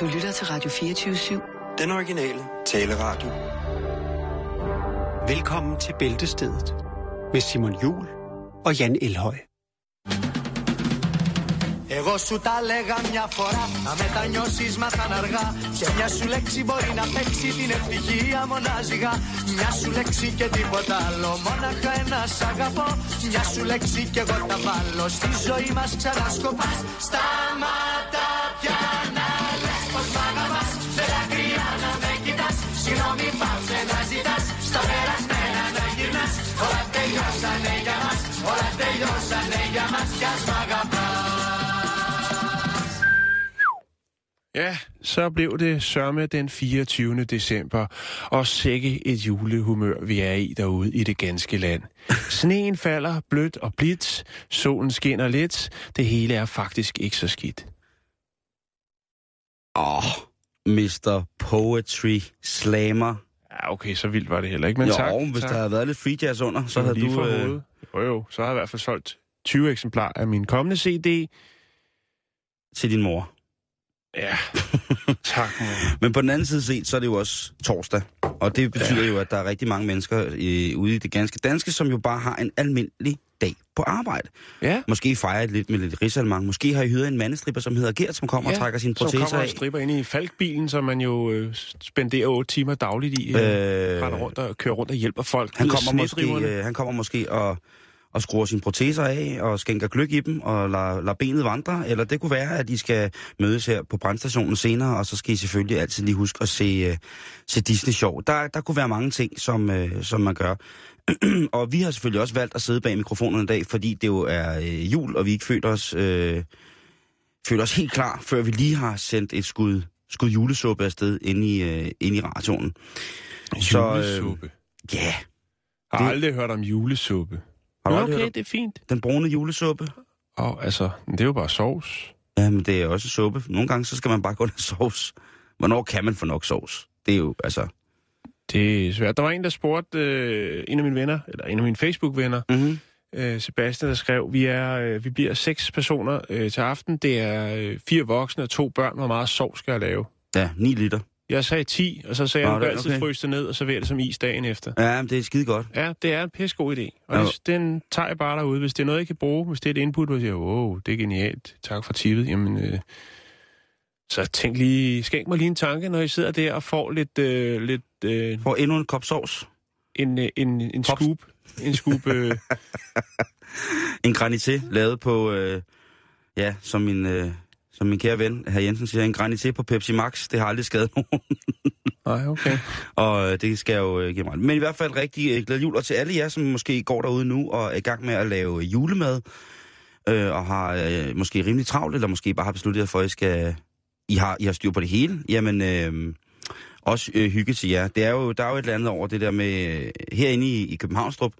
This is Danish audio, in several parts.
Du lytter til Radio 24-7. Den originale taleradio. Velkommen til Bæltestedet med Simon Jul og Jan Elhøj. Εγώ σου τα λέγα μια φορά Να μετανιώσεις μας θα αργά Και μια σου λέξη μπορεί να παίξει την ευτυχία μονάζιγα Μια σου λέξη και τίποτα άλλο Μόναχα ένα σ' αγαπώ Μια σου λέξη και εγώ τα βάλω Στη ζωή μας ξανασκοπάς Σταματά Ja, så blev det sørme den 24. december, og sikke et julehumør, vi er i derude i det ganske land. Sneen falder blødt og blidt, solen skinner lidt, det hele er faktisk ikke så skidt. Åh, oh, Mr. Poetry Slammer. Ja, okay, så vildt var det heller ikke, men jo, tak. hvis tak. der havde været lidt free jazz under, så var havde du... Øh. Jo, jo, så har jeg i hvert fald solgt 20 eksemplarer af min kommende CD. til din mor. Ja, tak. Men på den anden side set, så er det jo også torsdag. Og det betyder ja. jo, at der er rigtig mange mennesker øh, ude i det ganske danske, som jo bare har en almindelig dag på arbejde. Ja, Måske fejrer et lidt med lidt rigsalmang. Måske har I hyret en mandestripper, som hedder Gert, som kommer ja, og trækker sine som proteser kommer og af. stripper ind i falkbilen, som man jo øh, spenderer 8 timer dagligt i. Øh, Øh, rundt og kører rundt og hjælper folk. han, af kommer måske, øh, han kommer måske og, og skruer sine proteser af og skænker gløk i dem og lader, lader benet vandre. Eller det kunne være, at I skal mødes her på brandstationen senere, og så skal I selvfølgelig altid lige huske at se, uh, se Disney-show. Der, der kunne være mange ting, som, uh, som man gør. og vi har selvfølgelig også valgt at sidde bag mikrofonerne i dag, fordi det jo er uh, jul, og vi ikke føler os, uh, føler os helt klar, før vi lige har sendt et skud, skud julesuppe afsted ind i, uh, ind i radioen. Så, øh, Julesuppe. Ja, yeah. Jeg har det- aldrig hørt om julesuppe. Har du Nå, okay, det er fint. den brune julesuppe? Og altså, det er jo bare sovs. Ja, men det er også suppe. Nogle gange, så skal man bare gå have sovs. Hvornår kan man få nok sovs? Det er jo, altså... Det er svært. Der var en, der spurgte øh, en af mine venner, eller en af mine Facebook-venner, Mm-hmm. øh, Sebastian, der skrev, vi er, øh, vi bliver seks personer øh, til aften. Det er øh, fire voksne og to børn. Hvor meget sovs skal jeg lave? Ja, 9 liter. Jeg sagde 10, og så sagde jeg, at du altid okay. fryse det ned og servere det som is dagen efter. Ja, men det er skide godt. Ja, det er en pissegod idé. Og Ja. det, den tager jeg bare derude. Hvis det er noget, jeg kan bruge, hvis det er et input, hvor jeg siger, wow, det er genialt, tak for tippet, jamen, øh, så tænk lige, skænk mig lige en tanke, når I sidder der og får lidt, øh, lidt øh, Får endnu en kop sovs. en, øh, en, en Pops. scoop, en scoop, øh, En granité lavet på... Øh, ja, som min, øh, som min kære ven, herr Jensen siger, en granité på Pepsi Max. Det har aldrig skadet nogen. nej, okay. Og øh, det skal jeg jo øh, give mig. Men i hvert fald rigtig øh, glad jul. Og til alle jer, som måske går derude nu og er i gang med at lave julemad, øh, og har øh, måske rimelig travlt, eller måske bare har besluttet jer for, at I, skal, I, har, I har styr på det hele, jamen øh, også øh, hygge til jer. Det er jo, der er jo et eller andet over det der med, øh, herinde i, i Københavnstrup,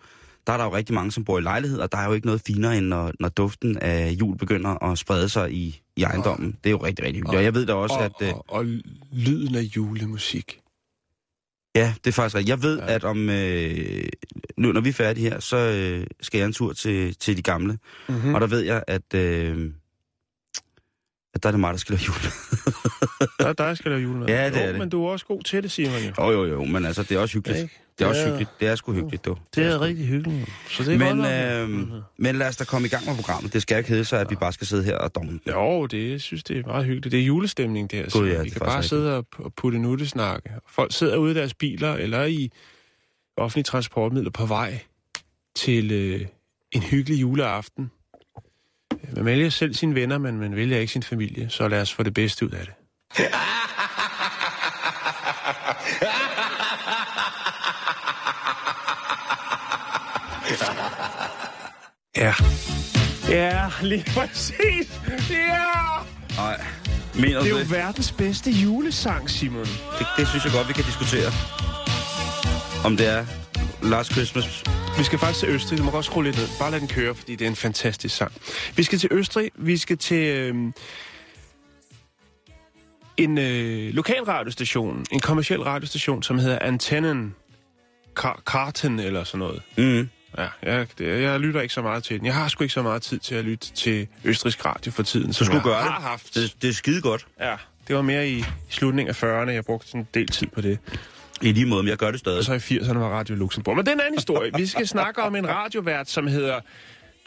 der er der jo rigtig mange, som bor i lejlighed, og der er jo ikke noget finere, end når, når duften af jul begynder at sprede sig i, i ejendommen. Det er jo rigtig, rigtig hyggeligt. Og jeg ved da også, og, at... Øh, og, og lyden af julemusik. Ja, det er faktisk rigtigt. Jeg ved, Ja. ja. at om øh, nu, når vi er færdige her, så øh, skal jeg en tur til, til de gamle. Mm-hmm. Mm. Og der ved jeg, at, øh, at der er det mig, der skal lave jul. Der, der skal der julemad. Ja, det jo, er det. men du er også god til det, siger man jo. jo, jo, jo, men altså, det er også hyggeligt. Ikke? Det er også Ja. hyggeligt. Det er sgu hyggeligt, du. Det er rigtig hyggeligt. Så det er Men, godt øh, men lad os da komme i gang med programmet. Det skal ikke hedde sig, at vi bare skal sidde her og domme. Jo, det jeg synes det er meget hyggeligt. Det er julestemning, det her. Gud, ja, Vi er kan bare rigtigt. sidde og, og putte nuttesnakke. Folk sidder ude i deres biler eller i offentlige transportmidler på vej til øh, en hyggelig juleaften. Man vælger selv sine venner, men man vælger ikke sin familie. Så lad os få det bedste ud af det. Ja. Ja, lige præcis. Ja. Nej, mener Det er det? jo verdens bedste julesang, Simon. det? Det synes jeg godt, vi kan diskutere. Om det er Last Christmas. Vi skal faktisk til Østrig. Du må godt skrue lidt ned. Bare lad den køre, fordi det er en fantastisk sang. Vi skal til Østrig. Vi skal til øh, en øh, lokal radiostation. En kommersiel radiostation, som hedder Antennen Kar- Karten eller sådan noget. Mm. Ja, jeg, det, jeg lytter ikke så meget til den. Jeg har sgu ikke så meget tid til at lytte til østrisk radio for tiden. Som skulle jeg gøre har det. haft. det. Det er skide godt. Ja, Det var mere i slutningen af 40'erne, jeg brugte en del tid på det. I lige måde, men jeg gør det stadig. Og så i 80'erne var Radio Luxembourg. Men det er en anden historie. Vi skal snakke om en radiovært, som hedder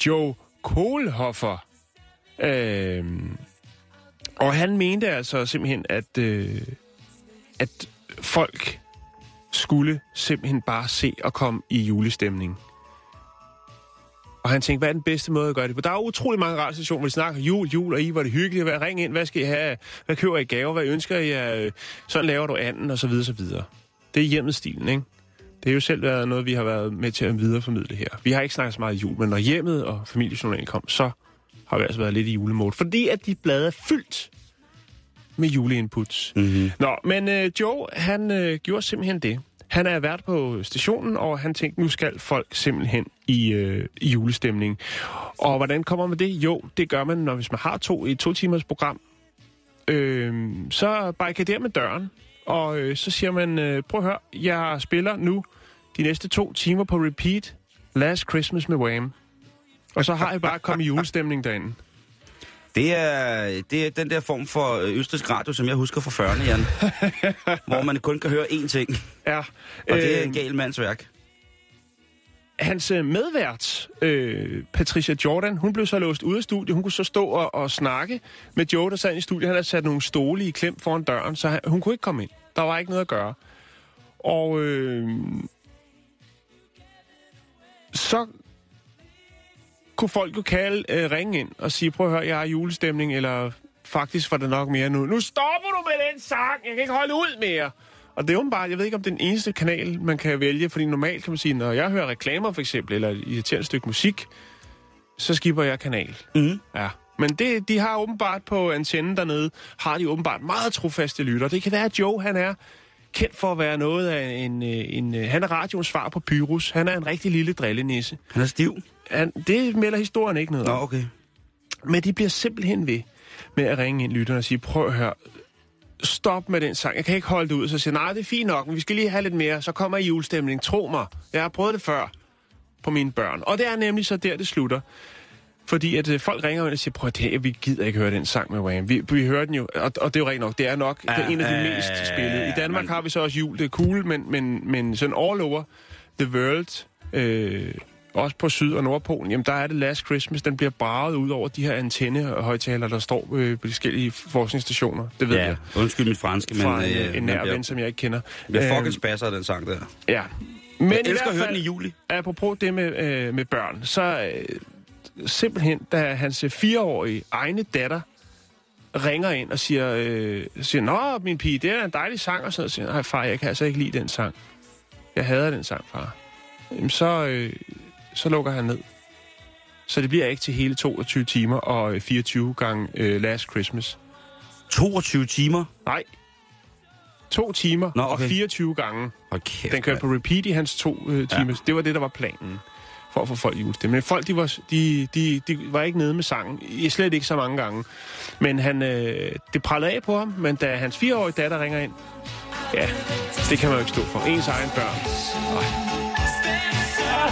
Joe Kohlhoffer. Øhm, og han mente altså simpelthen, at, øh, at folk skulle simpelthen bare se og komme i julestemning. Og han tænkte, hvad er den bedste måde at gøre det på? Der er utrolig mange radiostationer, hvor de snakker jul, jul, og I var det hyggeligt. Hvad, ring ind, hvad skal I have? Hvad køber I gaver? Hvad ønsker I? Øh, Sådan laver du anden, og så videre, så videre. Det er hjemmestilen, ikke? Det er jo selv været noget, vi har været med til at videreformidle her. Vi har ikke snakket så meget jul, men når hjemmet og familiejournalen kom, så har vi altså været lidt i julemode. Fordi at de blade er fyldt med juleinputs. Mm-hmm. Nå, men øh, Joe, han øh, gjorde simpelthen det. Han er vært på stationen, og han tænkte, nu skal folk simpelthen i, øh, i julestemning. Og hvordan kommer man det? Jo, det gør man, når hvis man har to i et to timers program. Øh, så barrikaderer man døren, og øh, så siger man, øh, prøv at høre, jeg spiller nu de næste to timer på repeat Last Christmas med Wham. Og så har jeg bare kommet i julestemning derinde. Det er, det er den der form for øh, østrisk radio, som jeg husker fra 40'erne, Jan. hvor man kun kan høre én ting, Ja, og det er øh, en gal mands værk. hans øh, medvært, øh, Patricia Jordan, hun blev så låst ude af studiet. Hun kunne så stå og, og snakke med Joe, der sad i studiet. Han havde sat nogle stole i klem foran døren, så han, hun kunne ikke komme ind. Der var ikke noget at gøre. Og øh, så kunne folk jo kalde, øh, ringe ind og sige, prøv at høre, jeg er i julestemning, eller faktisk var det nok mere nu. Nu stopper du med den sang, jeg kan ikke holde ud mere. Og det er åbenbart, jeg ved ikke om det er den eneste kanal, man kan vælge, fordi normalt kan man sige, når jeg hører reklamer for eksempel, eller et irriterende stykke musik, så skipper jeg kanal. Mm. Ja. Men det, de har åbenbart på antennen dernede, har de åbenbart meget trofaste lytter. Det kan være, at Joe, han er kendt for at være noget af en... øh, en, en han er radioens svar på Pyrus. Han er en rigtig lille drillenisse. Han er stiv. Han, det melder historien ikke noget Nå, om. okay. Men de bliver simpelthen ved med at ringe ind lytterne og sige, prøv at høre, stop med den sang, jeg kan ikke holde det ud. Så siger nej, det er fint nok, men vi skal lige have lidt mere, så kommer julestemning. Tro mig, jeg har prøvet det før på mine børn. Og det er nemlig så der, det slutter. Fordi at øh, folk ringer ind og siger, prøv at det, vi gider ikke høre den sang med Wham. Vi, vi hører den jo, og, og det er jo rent nok, det er nok ja, det er en af de ja, mest spillede. I Danmark men- har vi så også jul, det er cool, men, men, men sådan all over the world, øh, også på Syd- og Nordpolen, jamen der er det Last Christmas, den bliver braget ud over de her antennehøjtalere, der står øh, på de forskellige forskningsstationer. Det ved Ja, jeg. undskyld mit franske, men... Fra en, øh, en man nær bliver- ven, som jeg ikke kender. bliver Øhm, fucking spasser af den sang der. Ja. Men Jeg i elsker hvert at høre fald- den i juli. apropos det med, øh, med børn, så øh, simpelthen, da hans øh, fireårige egne datter ringer ind og siger, øh, siger Nå, min pige, det er en dejlig sang, og så siger nej far, jeg kan altså ikke lide den sang. Jeg hader den sang, far. Jamen, så, øh, så lukker han ned. Så det bliver ikke til hele 22 timer og øh, 24 gange øh, Last Christmas. 22 timer? Nej. To timer Nå, og okay. 24 gange. Hold kæft, Den kørte på repeat i hans to øh, timer. Ja. Det var det, der var planen for at få folk i julestemning. Men folk, de var, de, de, de var ikke nede med sangen. I- Slet ikke så mange gange. Men han, øh, det prallede af på ham, men da hans fireårige datter ringer ind, ja, det kan man jo ikke stå for. Ens egen børn. Ej.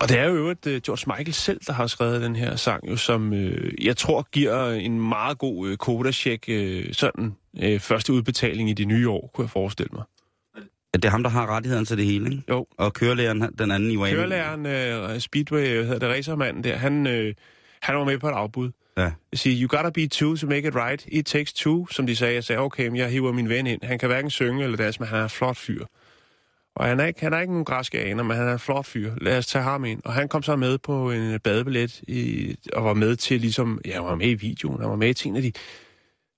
Og det er jo øvrigt uh, George Michael selv, der har skrevet den her sang, jo, som uh, jeg tror giver en meget god uh, kodacheck, uh, sådan uh, første udbetaling i det nye år, kunne jeg forestille mig. Ja, det er ham, der har rettigheden til det hele, ikke? Jo. Og kørelæreren, den anden i Wayne. Kørelæreren, uh, Speedway, hvad hedder det, racermanden der, han, uh, han var med på et afbud. Ja. Sige, you gotta be two to make it right. It takes two, som de sagde. Jeg sagde, okay, men jeg hiver min ven ind. Han kan hverken synge eller danse, men han er en flot fyr. Og han er ikke, han er ikke nogen græske aner, men han er en flot fyr. Lad os tage ham ind. Og han kom så med på en badebillet i, og var med til ligesom... Ja, han var med i videoen. Han var med til en af de...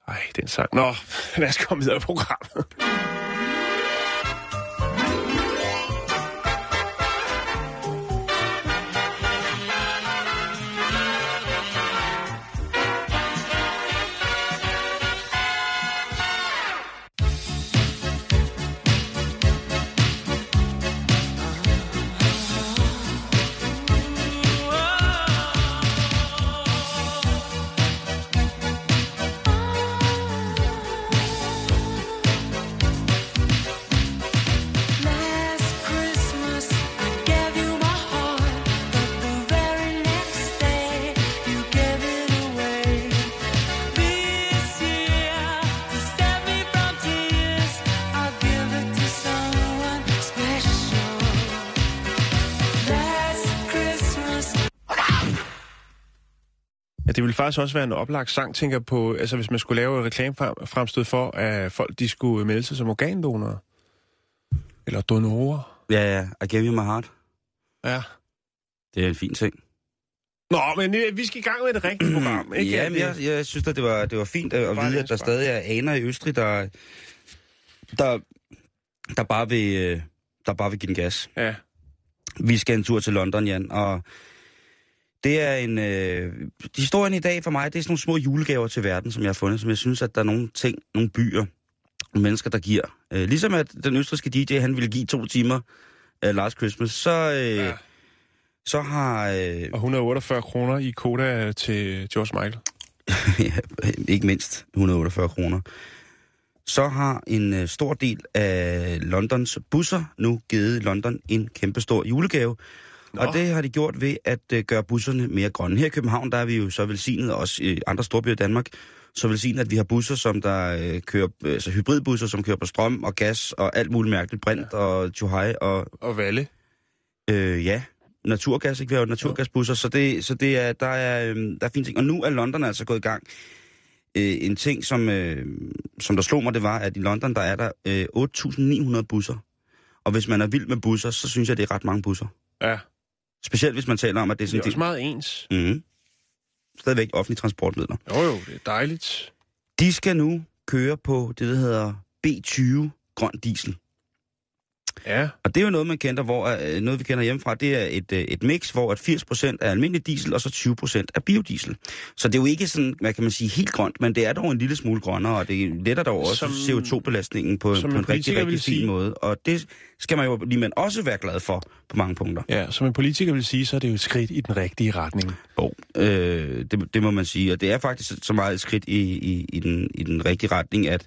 Ej, den sang. Nå, lad os komme videre i programmet. Ja, det ville faktisk også være en oplagt sang, tænker på, altså hvis man skulle lave et reklamefremstød for, at folk de skulle melde sig som organdonorer. Eller donorer. Ja, ja, I gave you my heart. Ja. Det er en fin ting. Nå, men øh, vi skal i gang med et rigtigt program, ikke? Ja, men jeg, jeg synes at det var, det var fint at, at vide, at der stadig er aner i Østrig, der, der, der, bare vil, øh, der bare vil give den gas. Ja. Vi skal en tur til London, Jan, og det er en... Øh, historien i dag for mig, det er sådan nogle små julegaver til verden, som jeg har fundet, som jeg synes, at der er nogle ting, nogle byer, nogle mennesker, der giver. Øh, ligesom at den østrigske DJ, han ville give to timer øh, Last Christmas, så, øh, Ja. ja. så har... Øh, Og 148 kroner i koda til George Michael. ja, ikke mindst 148 kroner. Så har en øh, stor del af Londons busser nu givet London en kæmpestor julegave. Nå. Og det har de gjort ved at øh, gøre busserne mere grønne. Her i København, der er vi jo så velsignet, og også i andre storbyer i Danmark, så velsignet, at vi har busser, som der øh, kører, øh, altså hybridbusser, som kører på strøm og gas og alt muligt mærkeligt, brint og tjohej og Og Valle. Øh, ja, naturgas, ikke? Vi har jo naturgasbusser, så det, så det er, der er, øhm, der er fine ting. Og nu er London altså gået i gang. Øh, en ting, som, øh, som der slog mig, det var, at i London, der er der øh, 8.900 busser. Og hvis man er vild med busser, så synes jeg, det er ret mange busser. Ja, Specielt hvis man taler om, at det er det er sådan... også meget ens. mm, stadigvæk offentlige transportmidler. Jo jo, det er dejligt. De skal nu køre på det, der hedder B20 grøn diesel. Ja, Og det er jo noget, man kender, hvor, øh, noget vi kender hjemmefra, det er et, øh, et mix, hvor at 80% er almindelig diesel, og så 20% er biodiesel. Så det er jo ikke sådan, hvad kan man sige, helt grønt, men det er dog en lille smule grønnere, og det letter dog også Som- CO2-belastningen på, på en en rigtig, rigtig fin måde. Og det skal man jo lige men også være glad for på mange punkter. ja, som en politiker vil sige, så er det jo et skridt i den rigtige retning. Oh. Øh, det, det må man sige, og det er faktisk så meget et skridt i, i, i, den, i den rigtige retning, at,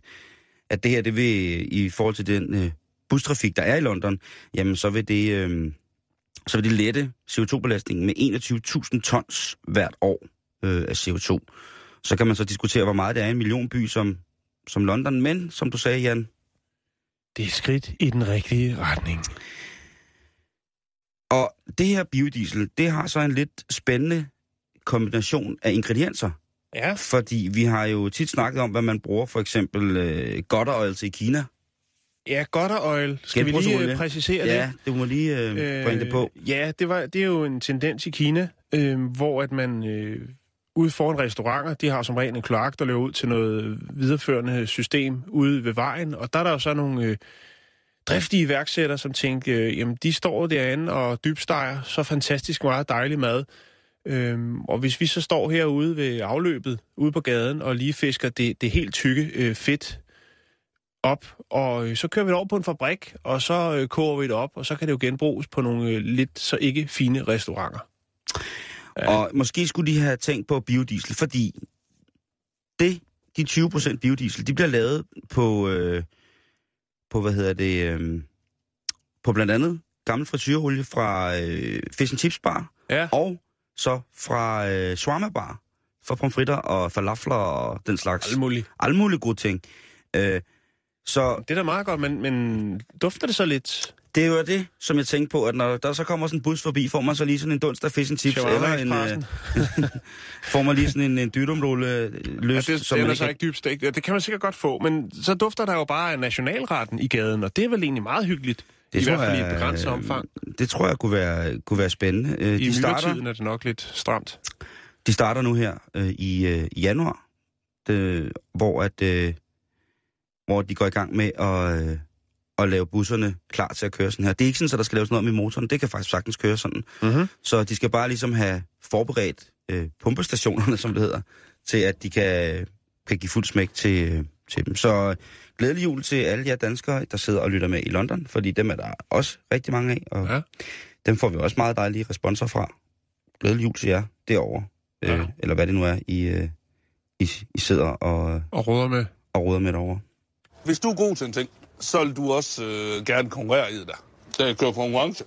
at det her, det vil i forhold til den øh, bustrafik, der er i London, jamen så vil det, øh, så vil det lette CO2-belastningen med 21.000 tons hvert år øh, af CO2. Så kan man så diskutere, hvor meget det er i en millionby som, som London, men som du sagde, Jan, Det er et skridt i den rigtige retning. og det her biodiesel, det har så en lidt spændende kombination af ingredienser. Ja. Fordi vi har jo tit snakket om, hvad man bruger for eksempel øh, godteroil i Kina. Ja, godt og oil. Skal vi lige øh, præcisere Ja, det? du må lige øh, bringe det på. Ja, det, var, det er jo en tendens i Kina, øh, hvor at man øh, ude foran restauranter, de har som regel en kloak, der løber ud til noget videreførende system ude ved vejen, og der er der jo så nogle øh, driftige iværksættere, som tænker, øh, jamen de står derinde og dybsteger så fantastisk meget dejlig mad, Øhm, og hvis vi så står herude ved afløbet, ude på gaden, og lige fisker det, det helt tykke øh, fedt op, og øh, så kører vi det over på en fabrik, og så øh, koger vi det op, og så kan det jo genbruges på nogle øh, lidt så ikke fine restauranter. Og måske skulle de have tænkt på biodiesel, fordi det, de 20% biodiesel, de bliver lavet på, øh, på hvad hedder det, øh, på blandt andet gammel frityreolie fra øh, Fish and Chips Bar, Ja, og så fra øh, Shawarma Bar, for pomfritter og falafler og den slags. alt muligt. Alle mulige gode ting. Øh, så Det er da meget godt, men, men dufter det så lidt? det var det, som jeg tænkte på, at når der så kommer sådan en bus forbi, får man så lige sådan en dunst af fish and chips, eller en, øh, får man lige sådan en, en dyrumrulle øh, Ja, løs, det, som det er så ikke dybt stegt. Ja, det kan man sikkert godt få, men så dufter der jo bare af nationalretten i gaden, og det er vel egentlig meget hyggeligt. Det I tror hvert fald i et jeg, begrænset øh, omfang. Det tror jeg kunne være, kunne være spændende. Øh, I de, starter, er det nok lidt stramt. de starter nu her øh, i, øh, januar, det, hvor, at, øh, hvor de går i gang med at, øh, at lave busserne klar til at køre sådan her. Det er ikke sådan, at der skal laves noget med motoren. Det kan faktisk sagtens køre sådan. Mm-hmm. Så de skal bare ligesom have forberedt øh, pumpestationerne, som det hedder, til at de kan, kan give fuld smæk til, øh, til dem. Så øh, glædelig jul til alle jer danskere, der sidder og lytter med i London, fordi dem er der også rigtig mange af, og Ja. dem får vi også meget dejlige responser fra. Glædelig jul til jer derovre, øh, Ja. eller hvad det nu er, I, øh, I, I sidder og, Og råder med. og råder med derovre. Hvis du er god til en ting, så vil du også øh, gerne konkurrere i det der. Da jeg kører konkurrence,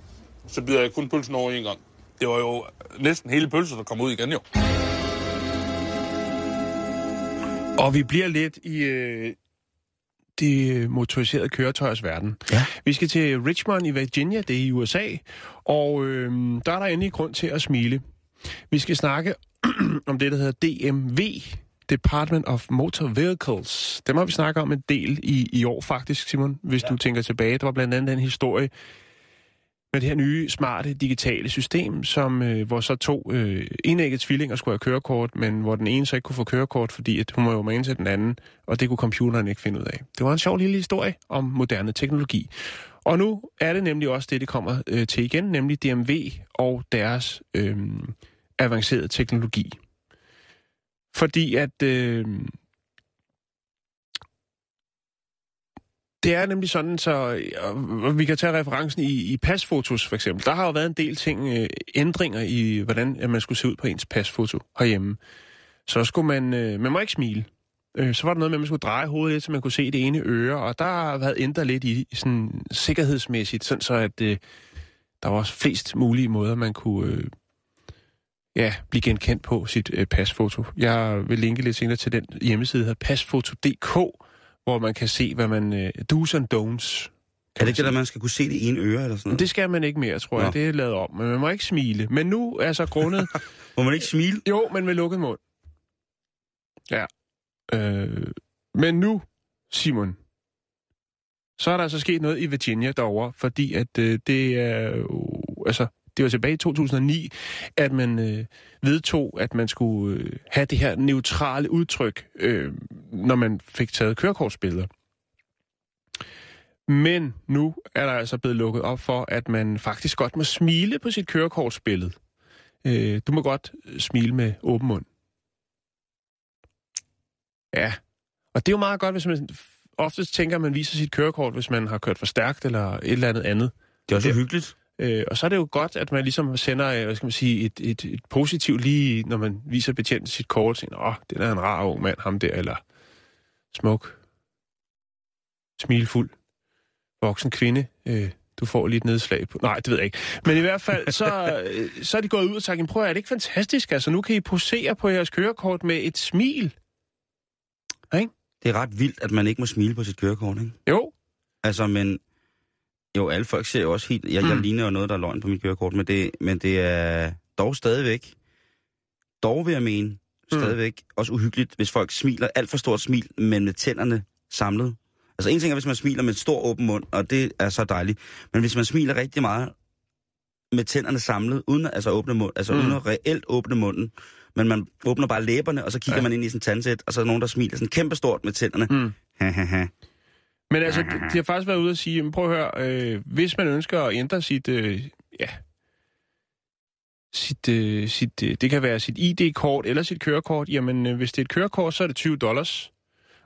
så bider jeg kun pølsen over en gang. Det var jo næsten hele pølsen, der kom ud igen jo. Og vi bliver lidt i øh, det motoriserede køretøjers verden. Ja. Vi skal til Richmond i Virginia, det er i USA, og øh, der er der endelig grund til at smile. Vi skal snakke om det, der hedder DMV, Department of Motor Vehicles. Dem har vi snakket om en del i, i år faktisk, Simon, hvis ja. du tænker tilbage. Der var blandt andet den historie med det her nye, smarte, digitale system, som, øh, hvor så to øh, enægget tvillinger skulle have kørekort, men hvor den ene så ikke kunne få kørekort, fordi at hun var jo med til den anden, og det kunne computeren ikke finde ud af. Det var en sjov lille historie om moderne teknologi. Og nu er det nemlig også det, det kommer øh, til igen, nemlig DMV og deres øh, avancerede teknologi. Fordi at... Øh, det er nemlig sådan, så og vi kan tage referencen i, i pasfotos for eksempel. Der har jo været en del ting, øh, ændringer i, hvordan at man skulle se ud på ens pasfoto herhjemme. Så skulle man, øh, man må ikke smile. Øh, så var der noget med, at man skulle dreje hovedet lidt, så man kunne se det ene øre, og der har været ændret lidt i sådan sikkerhedsmæssigt, sådan så at øh, der var flest mulige måder, man kunne øh, ja, blive genkendt på sit øh, pasfoto. Jeg vil linke lidt senere til den hjemmeside, der hedder pasfoto.dk, hvor man kan se, hvad man... Øh, do's and don'ts. Er det ikke det, at man skal kunne se det ene øre eller sådan noget? Det skal man ikke mere, tror jeg. Nå. Det er lavet om. Men man må ikke smile. Men nu er så grundet... må man ikke smile? Jo, men med lukket mund. Ja. Øh, men nu, Simon, så er der altså sket noget i Virginia derovre, fordi at øh, det er jo... Altså, det var tilbage i 2009, at man øh, vedtog, at man skulle øh, have det her neutrale udtryk, øh, når man fik taget kørekortsbilleder. Men nu er der altså blevet lukket op for, at man faktisk godt må smile på sit kørekortsbillede. Øh, du må godt øh, smile med åben mund. Ja, og det er jo meget godt, hvis man oftest tænker, at man viser sit kørekort, hvis man har kørt for stærkt eller et eller andet andet. Det er også det, hyggeligt. Øh, og så er det jo godt, at man ligesom sender øh, hvad skal man sige, et, et, et positivt lige, når man viser betjenten sit kort, og åh, det er en rar ung mand, ham der, eller smuk, smilfuld, voksen kvinde, øh, du får lidt nedslag på. Nej, det ved jeg ikke. Men i hvert fald, så, øh, så er de gået ud og sagt, prøv at er det ikke fantastisk? Altså, nu kan I posere på jeres kørekort med et smil. Ikke? Det er ret vildt, at man ikke må smile på sit kørekort, ikke? Jo. Altså, men jo, alle folk ser jo også helt... Jeg, mm. jeg ligner jo noget, der er løgn på mit kørekort, men det, men det er dog stadigvæk... Dog vil jeg mene, mm. stadigvæk mm. også uhyggeligt, hvis folk smiler alt for stort smil, men med tænderne samlet. Altså en ting er, hvis man smiler med et stor åben mund, og det er så dejligt. Men hvis man smiler rigtig meget med tænderne samlet, uden altså åbne mund, altså mm. uden at reelt åbne munden, men man åbner bare læberne, og så kigger ja. man ind i sådan en tandsæt, og så er der nogen, der smiler sådan kæmpestort med tænderne. Mm. Men altså, de har faktisk været ude og sige, prøv at høre, øh, hvis man ønsker at ændre sit, øh, ja, sit, øh, sit øh, det kan være sit ID-kort eller sit kørekort, jamen øh, hvis det er et kørekort, så er det 20 dollars,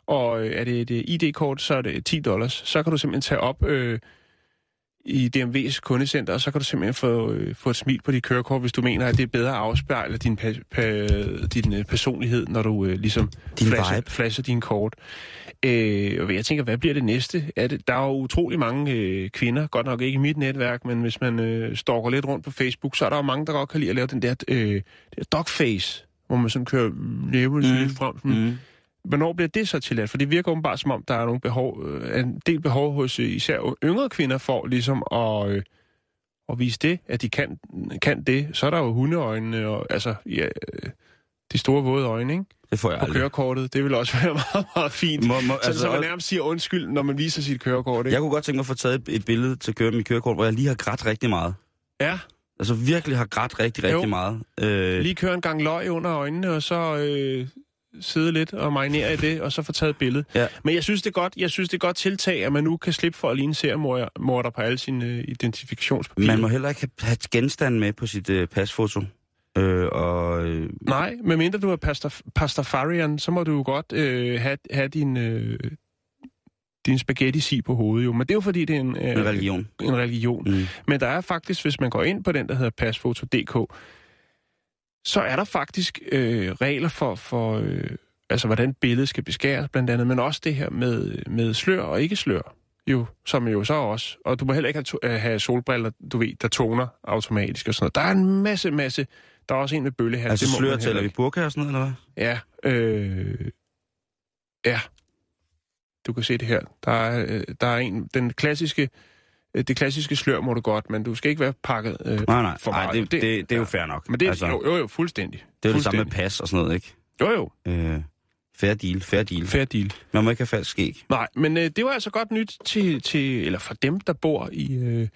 og øh, er det et øh, ID-kort, så er det 10 dollars. Så kan du simpelthen tage op øh, i DMV's kundecenter, og så kan du simpelthen få, øh, få et smil på dit kørekort, hvis du mener, at det er bedre at afspejle din, pa- pa- din øh, personlighed, når du øh, ligesom din flasher, flasher din kort. Øh, og jeg tænker, hvad bliver det næste? Er det, der er jo utrolig mange øh, kvinder, godt nok ikke i mit netværk, men hvis man øh, stalker lidt rundt på Facebook, så er der jo mange, der godt kan lide at lave den der, øh, der dogface, hvor man sådan kører næven mm. lidt frem. Sådan. Mm. Hvornår bliver det så tilladt? For det virker åbenbart som om, der er nogle behov, øh, en del behov hos øh, især yngre kvinder for ligesom at, øh, at vise det, at de kan, kan det. Så er der jo hundeøjnene og altså, ja, øh, de store våde øjne, ikke? Det får jeg På aldrig. kørekortet. Det vil også være meget, meget fint. Må, må, altså, så man nærmest siger undskyld, når man viser sit kørekort, ikke? Jeg kunne godt tænke mig at få taget et, et billede til køre mit kørekort, hvor jeg lige har grædt rigtig meget. Ja. Altså virkelig har grædt rigtig, rigtig jo. meget. Øh... Lige køre en gang løg under øjnene, og så øh, sidde lidt og marinere i det, og så få taget et billede. Ja. Men jeg synes, det er godt, jeg synes, det er godt tiltag, at man nu kan slippe for at ligne seriemorder på alle sine uh, identifikationspapirer. Man må heller ikke have genstande med på sit uh, pasfoto. Øh, og, øh... Nej, medmindre du er pastor, pastafarian, så må du jo godt øh, have, have din, øh, din spaghetti på hovedet jo. Men det er jo fordi, det er en, øh, en religion. En religion. Mm. Men der er faktisk, hvis man går ind på den, der hedder pasfoto.dk, så er der faktisk øh, regler for, for øh, altså, hvordan billedet skal beskæres blandt andet, men også det her med, med slør og ikke slør, jo, som jo så også. Og du må heller ikke have, have solbriller, du ved, der toner automatisk og sådan noget. Der er en masse, masse... Der er også en med bøllehals. Altså slør til, vi burka og sådan noget, eller hvad? Ja, øh, ja. Du kan se det her. Der er, øh, der er en, den klassiske øh, det klassiske slør må du godt, men du skal ikke være pakket øh, Nej, nej, for nej meget. det, det, det, det er jo fair nok. Men det er altså, jo, jo, jo, fuldstændig. det er jo det samme med pas og sådan noget, ikke? Jo, jo, Øh, fair deal, fair deal. fair deal. Man må ikke have falsk skæg. Nej, men øh, det var altså godt nyt til, til eller for dem, der bor i, øh,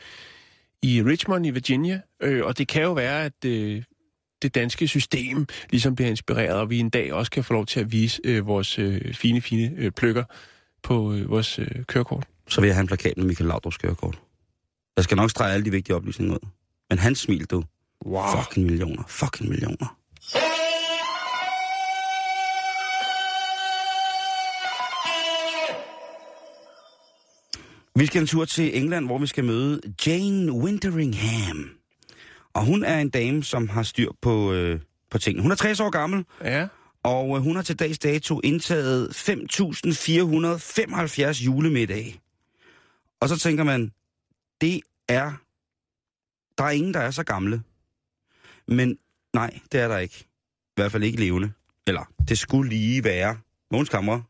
i Richmond i Virginia. Øh, og det kan jo være, at øh, det danske system ligesom bliver inspireret, og vi en dag også kan få lov til at vise øh, vores øh, fine, fine øh, pløkker på øh, vores øh, kørekort. Så vil jeg have en plakat med Michael Laudrups kørekort. Jeg skal nok strege alle de vigtige oplysninger ud. Men hans smil, du. Wow. Fucking millioner. Fucking millioner. Vi skal en tur til England, hvor vi skal møde Jane Winteringham. Og hun er en dame, som har styr på, øh, på tingene. Hun er 60 år gammel, Ja, og øh, hun har til dags dato indtaget 5.475 julemiddage. Og så tænker man, det er... Der er ingen, der er så gamle. Men nej, det er der ikke. I hvert fald ikke levende. Eller det skulle lige være Mogens Kammer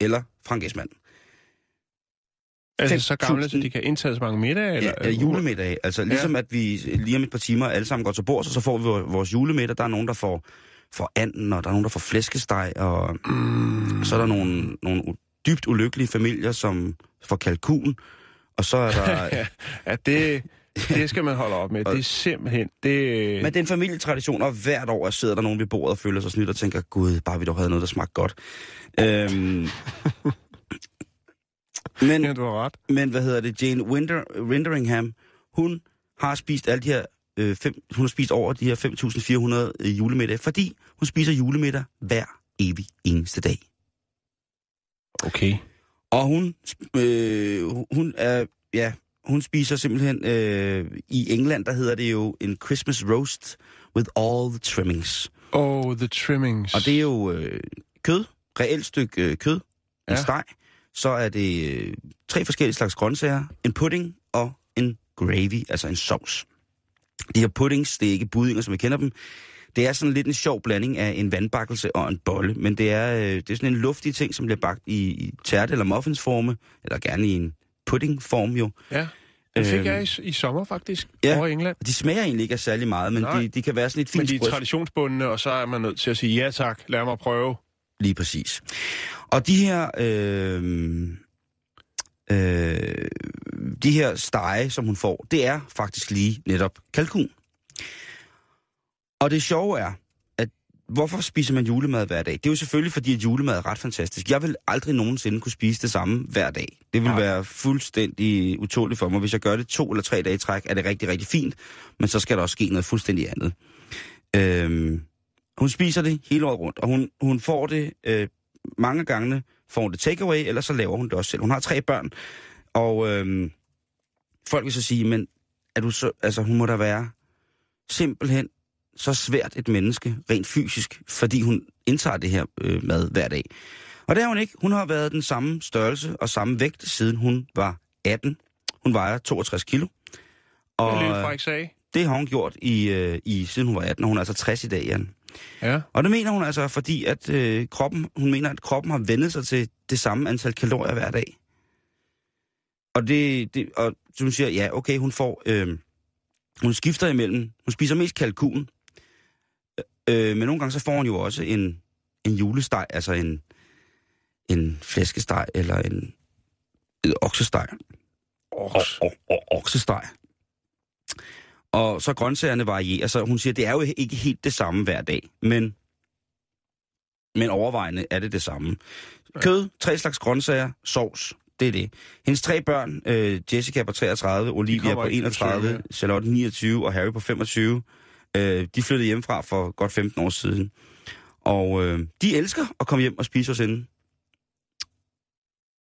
eller Frank Esmann. altså så gamle, 5.000. så de kan indtage så mange middag? Eller, Ja, ja, julemiddag. Altså ligesom Ja. at vi lige om et par timer alle sammen går til bords, og så får vi vor- vores julemiddag. Der er nogen, der får, får anden, og der er nogen, der får flæskesteg, og Mm, så er der nogle, nogle dybt ulykkelige familier, som får kalkun, og så er der... ja, det, det skal man holde op med. Det er simpelthen... Det, Men det er en familietradition, og hvert år sidder der nogen ved bordet og føler sig snydt og tænker, gud, bare vi dog havde noget, der smagte godt. Øhm, men, ja, du har ret. men hvad hedder det, Jane Winter, Winteringham, hun har spist alle de her, øh, fem, hun har spist over de her 5.400 øh, julemiddag, fordi hun spiser julemiddag hver evig eneste dag. Okay. Og hun, øh, hun er, ja, hun spiser simpelthen, øh, i England, der hedder det jo en Christmas roast with all the trimmings. Oh, the trimmings. Og det er jo øh, kød, reelt stykke øh, kød, en Ja. steg, så er det øh, tre forskellige slags grøntsager, en pudding og en gravy, altså en sovs. De her puddings, det er ikke budinger, som vi kender dem. Det er sådan lidt en sjov blanding af en vandbakkelse og en bolle, men det er, øh, det er sådan en luftig ting, som bliver bagt i, i tærte- eller muffinsforme, eller gerne i en puddingform jo. Ja, det fik Øhm, jeg i, i sommer faktisk, ja. over i England. De smager egentlig ikke af særlig meget, men Nej. de, de kan være sådan et Men fint de er traditionsbundne, og så er man nødt til at sige, ja tak, lad mig prøve. Lige præcis. Og de her, øh, øh, de her stege, som hun får, det er faktisk lige netop kalkun. Og det sjove er, at hvorfor spiser man julemad hver dag? Det er jo selvfølgelig, fordi at julemad er ret fantastisk. Jeg vil aldrig nogensinde kunne spise det samme hver dag. Det vil Nej. være fuldstændig utåligt for mig. Hvis jeg gør det to eller tre dage i træk, er det rigtig, rigtig fint. Men så skal der også ske noget fuldstændig andet. Øhm, hun spiser det hele året rundt, og hun, hun får det øh, mange gange, får hun det takeaway, eller så laver hun det også selv. Hun har tre børn, og øh, folk vil så sige, men er du så, altså hun må da være simpelthen så svært et menneske, rent fysisk, fordi hun indtager det her øh, mad hver dag. Og det har hun ikke. Hun har været den samme størrelse og samme vægt, siden hun var 18. Hun vejer 62 kilo. Og, lille øh, det har hun gjort i, øh, i siden hun var 18, og hun er altså 60 i dag, Jan. Ja. Og det mener hun altså, fordi at øh, kroppen, hun mener, at kroppen har vendet sig til det samme antal kalorier hver dag. Og det, det og så hun siger, ja, okay, hun får, øh, hun skifter imellem, hun spiser mest kalkun, øh, men nogle gange så får hun jo også en, en julesteg, altså en, en flæskesteg eller en, en oksesteg. Og, og, og oksesteg. Og så grøntsagerne varierer, så hun siger, det er jo ikke helt det samme hver dag, men, men overvejende er det det samme. Kød, tre slags grøntsager, sovs, det er det. Hendes tre børn, øh, Jessica på 33, Olivia på ikke på 31, besøg, Charlotte 29 og Harry på 25, øh, de flyttede hjemmefra for godt 15 år siden. Og øh, de elsker at komme hjem og spise hos hende.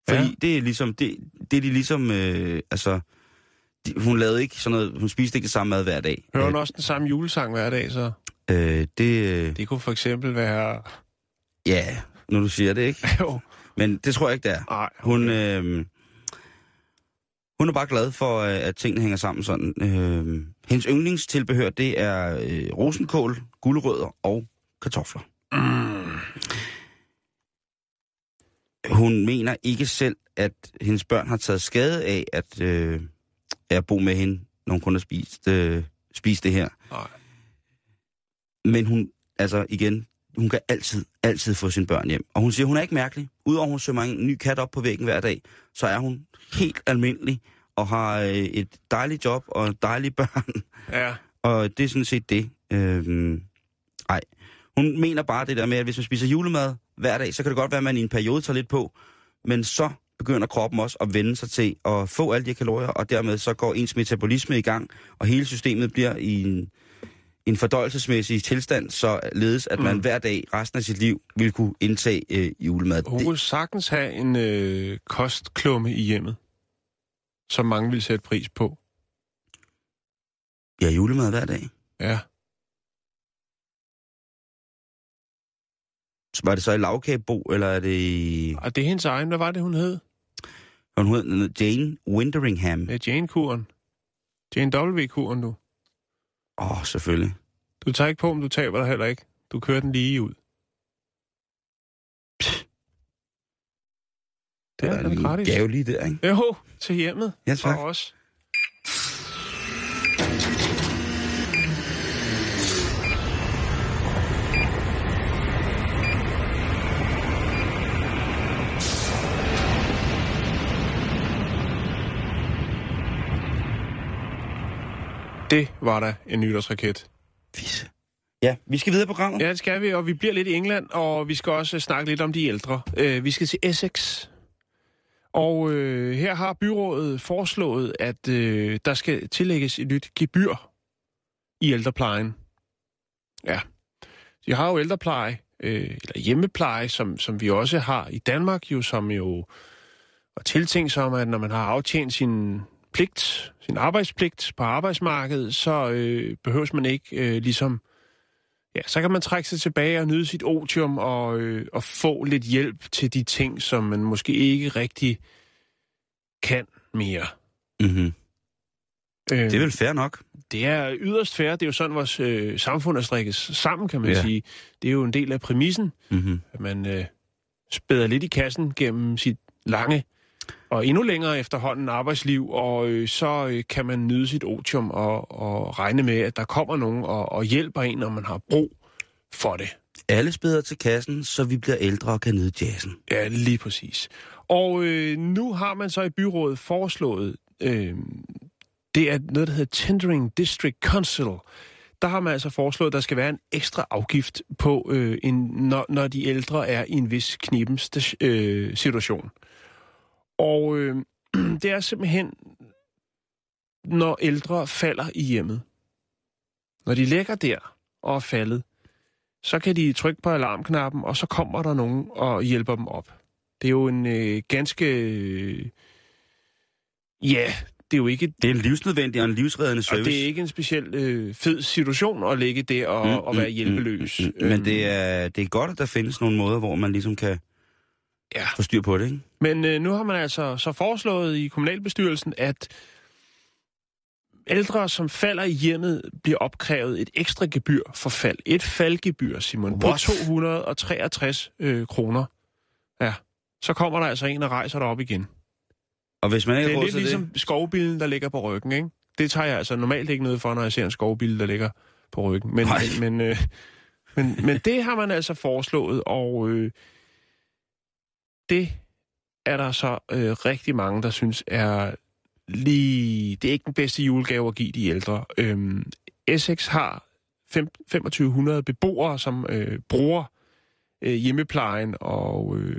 Fordi Ja. det er ligesom, det, det er de ligesom, øh, altså, de, hun lavede ikke sådan noget, hun spiste ikke det samme mad hver dag. Hører hun også den samme julesang hver dag, så? Øh, det, øh, Det kunne for eksempel være... ja, når du siger det, ikke? Jo, Men det tror jeg ikke, det er. nej. Hun, øh, hun er bare glad for, øh, at tingene hænger sammen sådan. Øh, hendes yndlingstilbehør, det er øh, rosenkål, gulerødder og kartofler. Mm. Hun mener ikke selv, at hendes børn har taget skade af, at, øh, at bo med hende, når hun kun har spist, øh, spist det her. Nej. Men hun, altså igen, hun kan altid, altid få sine børn hjem. Og hun siger, hun er ikke mærkelig. Udover at hun søger en ny kat op på væggen hver dag, så er hun helt almindelig og har øh, et dejligt job og dejlige børn. Ja. Og det er sådan set det. Øhm, ej. Hun mener bare det der med, at hvis man spiser julemad hver dag, så kan det godt være, at man i en periode tager lidt på. Men så begynder kroppen også at vende sig til at få alle de kalorier, og dermed så går ens metabolisme i gang, og hele systemet bliver i en, en fordøjelsesmæssig tilstand, så ledes, at man Mm. hver dag resten af sit liv vil kunne indtage øh, julemad. Hun kunne sagtens have en øh, kostklumme i hjemmet, som mange vil sætte pris på. ja, julemad hver dag. Ja. Så var det så i lavkagebo, eller er det i... Og det er hendes egen. Hvad var det, hun hed? Hun hed Jane Winteringham. Ja, Jane-kuren. Jane W-kuren, du. Åh, oh, selvfølgelig. Du tager ikke på, om du taber dig heller ikke. Du kører den lige ud. Det er, Der er en gratis. gave lige der, ikke? Jo, til hjemmet. Ja, tak. For os. Det var da en nytårsraket. Fisse. Ja, vi skal videre på programmet. Ja, det skal vi, og vi bliver lidt i England, og vi skal også snakke lidt om de ældre. Øh, vi skal til Essex. Og øh, her har byrådet foreslået, at øh, der skal tillægges et nyt gebyr i ældreplejen. Ja, de har jo ældrepleje, øh, eller hjemmepleje, som, som vi også har i Danmark, jo som jo var tiltænkt som, at når man har aftjent sin pligt, sin arbejdspligt på arbejdsmarkedet, så øh, behøves man ikke øh, ligesom Ja, så kan man trække sig tilbage og nyde sit otium og, øh, og få lidt hjælp til de ting, som man måske ikke rigtig kan mere. Mm-hmm. Øh, Det er vel fair nok. det er yderst fair. Det er jo sådan, vores øh, samfund er strikket sammen, kan man Ja. sige. Det er jo en del af præmissen, Mm-hmm. at man øh, spæder lidt i kassen gennem sit lange og endnu længere efterhånden arbejdsliv, og øh, så øh, kan man nyde sit otium og, og regne med, at der kommer nogen og, og hjælper en, når man har brug for det. Alle spæder til kassen, så vi bliver ældre og kan nyde jazzen. Ja, lige præcis. Og øh, nu har man så i byrådet foreslået, øh, det er noget, der hedder Tendering District Council. Der har man altså foreslået, at der skal være en ekstra afgift på, øh, en, når, når de ældre er i en vis kniben øh, situation. Og øh, det er simpelthen, når ældre falder i hjemmet. Når de ligger der og er faldet, så kan de trykke på alarmknappen, og så kommer der nogen og hjælper dem op. Det er jo en øh, ganske... Øh, ja, det er jo ikke... Det er en livsnødvendig og en livsreddende Og service. det er ikke en speciel øh, fed situation at ligge der og, mm, og være hjælpeløs. Mm, mm, mm. Men det er, det er godt, at der findes nogle måder, hvor man ligesom kan Ja. få styr på det, ikke? Men øh, nu har man altså så foreslået i kommunalbestyrelsen, at ældre, som falder i hjemmet, bliver opkrævet et ekstra gebyr for fald. Et faldgebyr, Simon, What? på 263 øh, kroner. Ja, så kommer der altså en og rejser dig op igen. Og hvis man ikke Det er lidt ligesom det... skovbilen, der ligger på ryggen, ikke? Det tager jeg altså normalt ikke noget for, når jeg ser en skovbil, der ligger på ryggen. Men, men, men, øh, men, men det har man altså foreslået, og øh, det er der så øh, rigtig mange, der synes er lige... Det er ikke den bedste julegave at give de ældre. Øhm, Essex har fem, 2500 beboere, som øh, bruger øh, hjemmeplejen og, øh,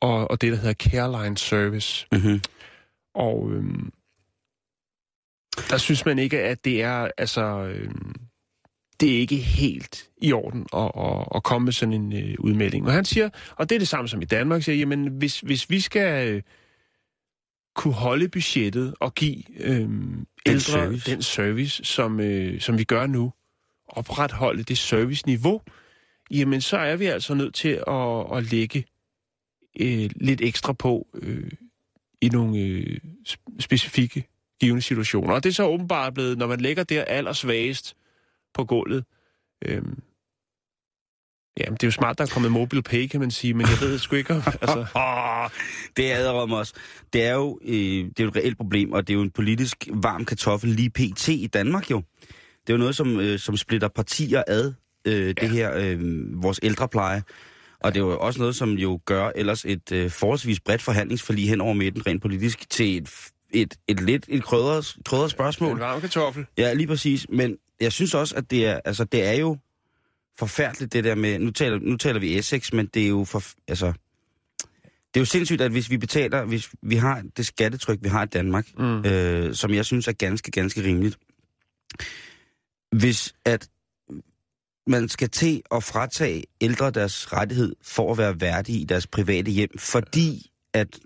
og, og det, der hedder Careline Service. Mm-hmm. Og øhm, der synes man ikke, at det er, altså, øhm, det er ikke helt i orden at, at, at komme med sådan en øh, udmelding. Og han siger, og det er det samme som i Danmark, siger, jamen hvis, hvis vi skal øh, kunne holde budgettet og give øhm, ældre service. den service, som, øh, som vi gør nu, opretholde det serviceniveau, jamen så er vi altså nødt til at, at lægge øh, lidt ekstra på øh, i nogle øh, sp- specifikke givende situationer. Og det er så åbenbart blevet, når man lægger der allersvagest på gulvet, øh, Jamen, det er jo smart, der er kommet mobile pay, kan man sige, men jeg ved sgu ikke, om... Altså, det er adrom også. Det er jo øh, det er jo et reelt problem, og det er jo en politisk varm kartoffel lige pt. i Danmark jo. Det er jo noget, som, øh, som splitter partier ad, øh, det her, øh, vores ældrepleje. Og det er jo også noget, som jo gør ellers et øh, forholdsvis bredt forhandlingsforlig hen over midten rent politisk til et, et, et lidt et krødret, krødret spørgsmål. en varm kartoffel. Ja, lige præcis. Men jeg synes også, at det er, altså, det er jo forfærdeligt, det der med... Nu taler, nu taler vi Essex, men det er jo for... Altså, det er jo sindssygt, at hvis vi betaler... Hvis vi har det skattetryk, vi har i Danmark, Mm. øh, som jeg synes er ganske, ganske rimeligt. Hvis at man skal til at fratage ældre deres rettighed for at være værdige i deres private hjem, fordi at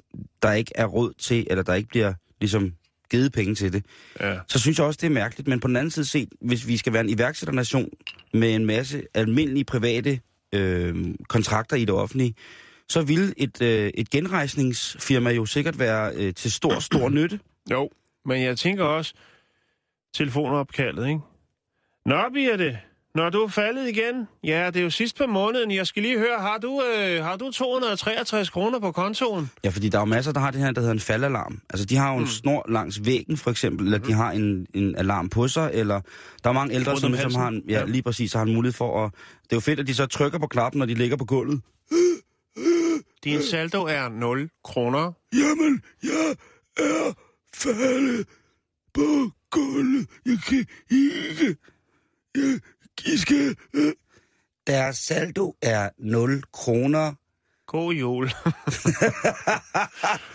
der ikke er råd til, eller der ikke bliver ligesom givet penge til det, Ja. så synes jeg også, det er mærkeligt. Men på den anden side set, hvis vi skal være en iværksætternation med en masse almindelige private øh, kontrakter i det offentlige, så ville et, øh, et genrejsningsfirma jo sikkert være øh, til stor, stor nytte. Jo, men jeg tænker også, telefonopkaldet, ikke? Nå, Birte, når du er faldet igen, ja, det er jo sidst på måneden, jeg skal lige høre, har du, øh, har du 263 kroner på kontoen? Ja, fordi der er jo masser, der har det her, der hedder en faldalarm. Altså, de har jo en snor langs væggen, for eksempel, eller de har en, en alarm på sig, eller der er mange ældre, som om halsen. har en, ja, Ja. lige præcis, har en mulighed for at... Det er jo fedt, at de så trykker på knappen, når de ligger på gulvet. Din saldo er 0 kroner. Jamen, jeg er faldet på gulvet. Jeg kan ikke... Jeg, skal... Deres saldo er 0 kroner. God jul.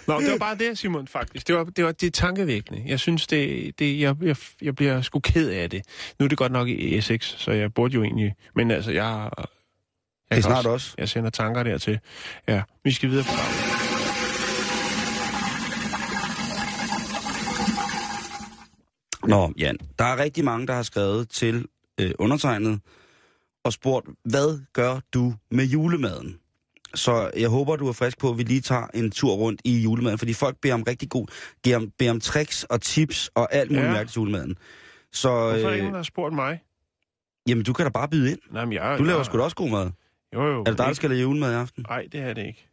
Nå, det var bare det, Simon, faktisk. Det var, det var det er tankevækkende. Jeg synes, det, det jeg, jeg, jeg bliver sgu ked af det. Nu er det godt nok i E6, så jeg burde jo egentlig... Men altså, jeg... jeg Det er snart også. Jeg sender tanker dertil. Ja, vi skal videre på programmet. Nå, Jan, der er rigtig mange, der har skrevet til øh, undertegnet og spurgt, hvad gør du med julemaden? Så jeg håber, du er frisk på, at vi lige tager en tur rundt i julemaden, fordi folk beder om rigtig god, beder om, beder om tricks og tips og alt muligt Ja. mærkeligt til julemaden. Så Hvorfor er øh, ingen, der har spurgt mig? jamen, du kan da bare byde ind. Nej, men jeg... Du laver jeg, sgu da også god mad. Jo, jo. Er det dig, der ikke- skal lave julemad i aften? Nej, det er det ikke.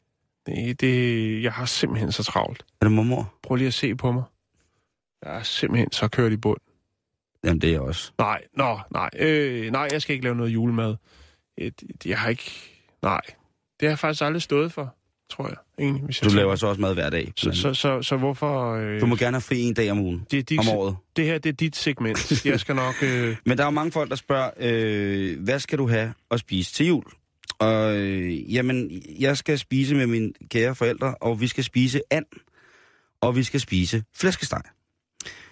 Det, det, jeg har simpelthen så travlt. Er det mormor? Prøv lige at se på mig. Jeg er simpelthen så kørt i bund. Jamen, det er jeg også. Nej, nå, nej. Øh, nej, jeg skal ikke lave noget julemad. Øh, det- Jeg har ikke... Nej, det har jeg faktisk aldrig stået for, tror jeg. Egentlig, hvis jeg Du laver så også mad hver dag. Så, så, så, så hvorfor... Øh, Du må gerne have fri en dag om ugen. det, er dit, Om året. det her, det er dit segment. Jeg skal nok... Øh, Men der er jo mange folk, der spørger, øh, hvad skal du have at spise til jul? Og øh, jamen, jeg skal spise med mine kære forældre, og vi skal spise and, og vi skal spise flæskesteg.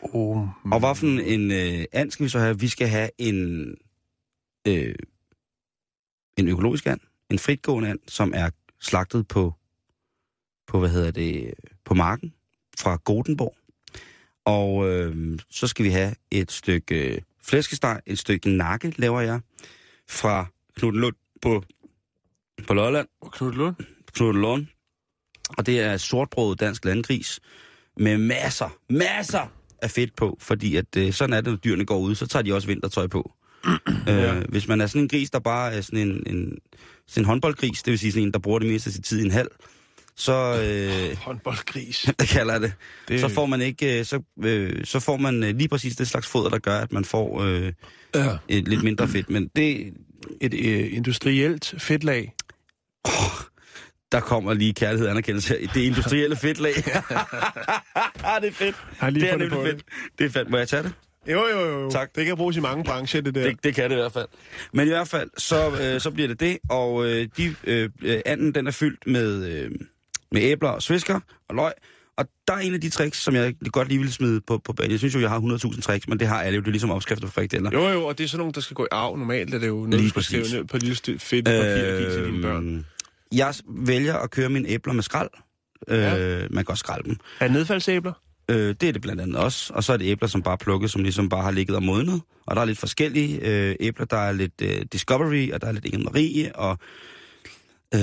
Oh, Og hvad for en, øh, and skal vi så have? Vi skal have en, øh, en økologisk and, en fritgående and, som er slagtet på, på hvad hedder det, på marken fra Godenborg. Og øh, så skal vi have et stykke øh, flæskesteg, et stykke nakke laver jeg, fra Knud Lund på, på Lolland. Knud Lund? Knud Lund. Og det er sortbrødet dansk landgris med masser, masser af fedt på, fordi at øh, sådan er det, når dyrene går ud, så tager de også vintertøj på. Ja. øh, hvis man er sådan en gris, der bare er sådan en, en, sådan en håndboldgris, det vil sige sådan en, der bruger det meste af sin tid i en halv, så, øh, Håndboldgris. det kalder det, Det, så får man ikke, øh, så, øh, så får man øh, lige præcis det slags foder, der gør, at man får øh, ja. et lidt mindre fedt. Men det, et øh, industrielt fedtlag. Der kommer lige kærlighed og anerkendelse her. Det industrielle fedtlag. det er fedt. Har lige Det er nemlig på fedt. Det er fedt. Må jeg tage det? Jo, jo, jo, jo. Tak. Det kan bruges i mange brancher, det der. Det, det kan det i hvert fald. Men i hvert fald, så, øh, så bliver det det, og øh, de, øh, øh, anden den er fyldt med, øh, med æbler og svisker og løg. Og der er en af de tricks, som jeg godt lige vil smide på, på banen. Jeg synes jo, jeg har 100.000 tricks, men det har alle jo. Det er ligesom opskrifter for frikadeller. Jo, jo, og det er sådan nogle, der skal gå i arv. Normalt er det jo noget, Lige du skal skrive præcis. ned på et lille stykke fedt papir og give til dine børn. Jeg vælger at køre mine æbler med skrald. Øh, Ja. Man kan også skralde dem. Er det nedfaldsæbler? Øh, det er det blandt andet også. Og så er det æbler, som bare plukket, som ligesom bare har ligget og modnet. Og der er lidt forskellige øh, æbler. Der er lidt øh, Discovery, og der er lidt Inge Marie, og øh,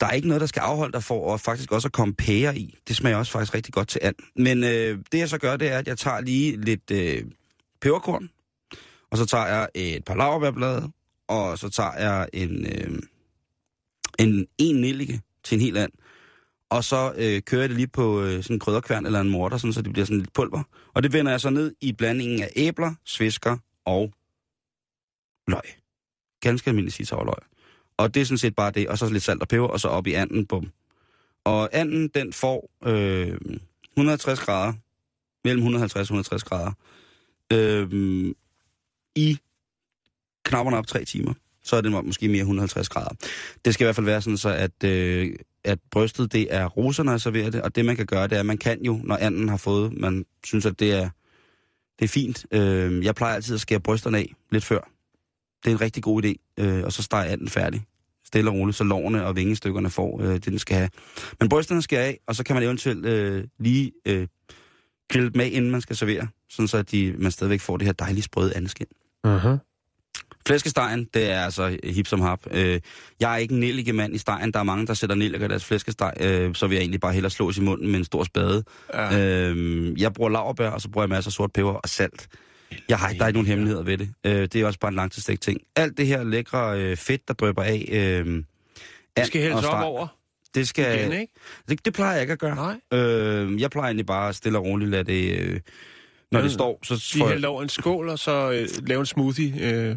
der er ikke noget, der skal afholde dig for at faktisk også at komme pære i. Det smager også faktisk rigtig godt til and. Men øh, det jeg så gør, det er, at jeg tager lige lidt øh, peberkorn, og så tager jeg et par laverbærblade, og så tager jeg en, øh, en, en nellike til en helt and. Og så øh, kører jeg det lige på øh, sådan en krydderkværn eller en morter, sådan, så det bliver sådan lidt pulver. Og det vender jeg så ned i blandingen af æbler, svisker og løg. Ganske almindelig citraløg. Og det er sådan set bare det, og så lidt salt og peber, og så op i anden, bum. Og anden, den får øh, 150 grader, mellem 150 og 160 grader, øh, i knapperne op tre timer. Så er det måske mere 150 grader. Det skal i hvert fald være sådan, så at, øh, at brystet det er roserne, når jeg serverer det, og det man kan gøre, det er, at man kan jo, når anden har fået, man synes, at det er, det er fint. Øh, jeg plejer altid at skære brysterne af lidt før. Det er en rigtig god idé, øh, og så stege anden færdig. Stille og roligt, så lårene og vingestykkerne får øh, det, den skal have. Men brysterne skal af, og så kan man eventuelt øh, lige øh, grille dem af, inden man skal servere, sådan så at de, man stadigvæk får det her dejlige sprøde andeskin. Uh-huh. Flæskestegen, det er altså hip som hap. Øh, jeg er ikke en nellike mand i stegen. Der er mange, der sætter nelliker i deres flæskesteg. Øh, så vil jeg egentlig bare hellere slås i munden med en stor spade. Ja. Øh, jeg bruger laverbær, og så bruger jeg masser af sort peber og salt. Jeg har ikke, der er ikke nogen hemmeligheder ved det. Øh, det er også bare en langtidsstegt ting. Alt det her lækre øh, fedt, der drøber af... Øh, Det skal og op over Det skal... igen, ikke? Det, det plejer jeg ikke at gøre. Nej. Øh, jeg plejer egentlig bare stille og roligt lade det... Øh, når det Men står, så får jeg... over en skål, og så øh, lave en smoothie øh,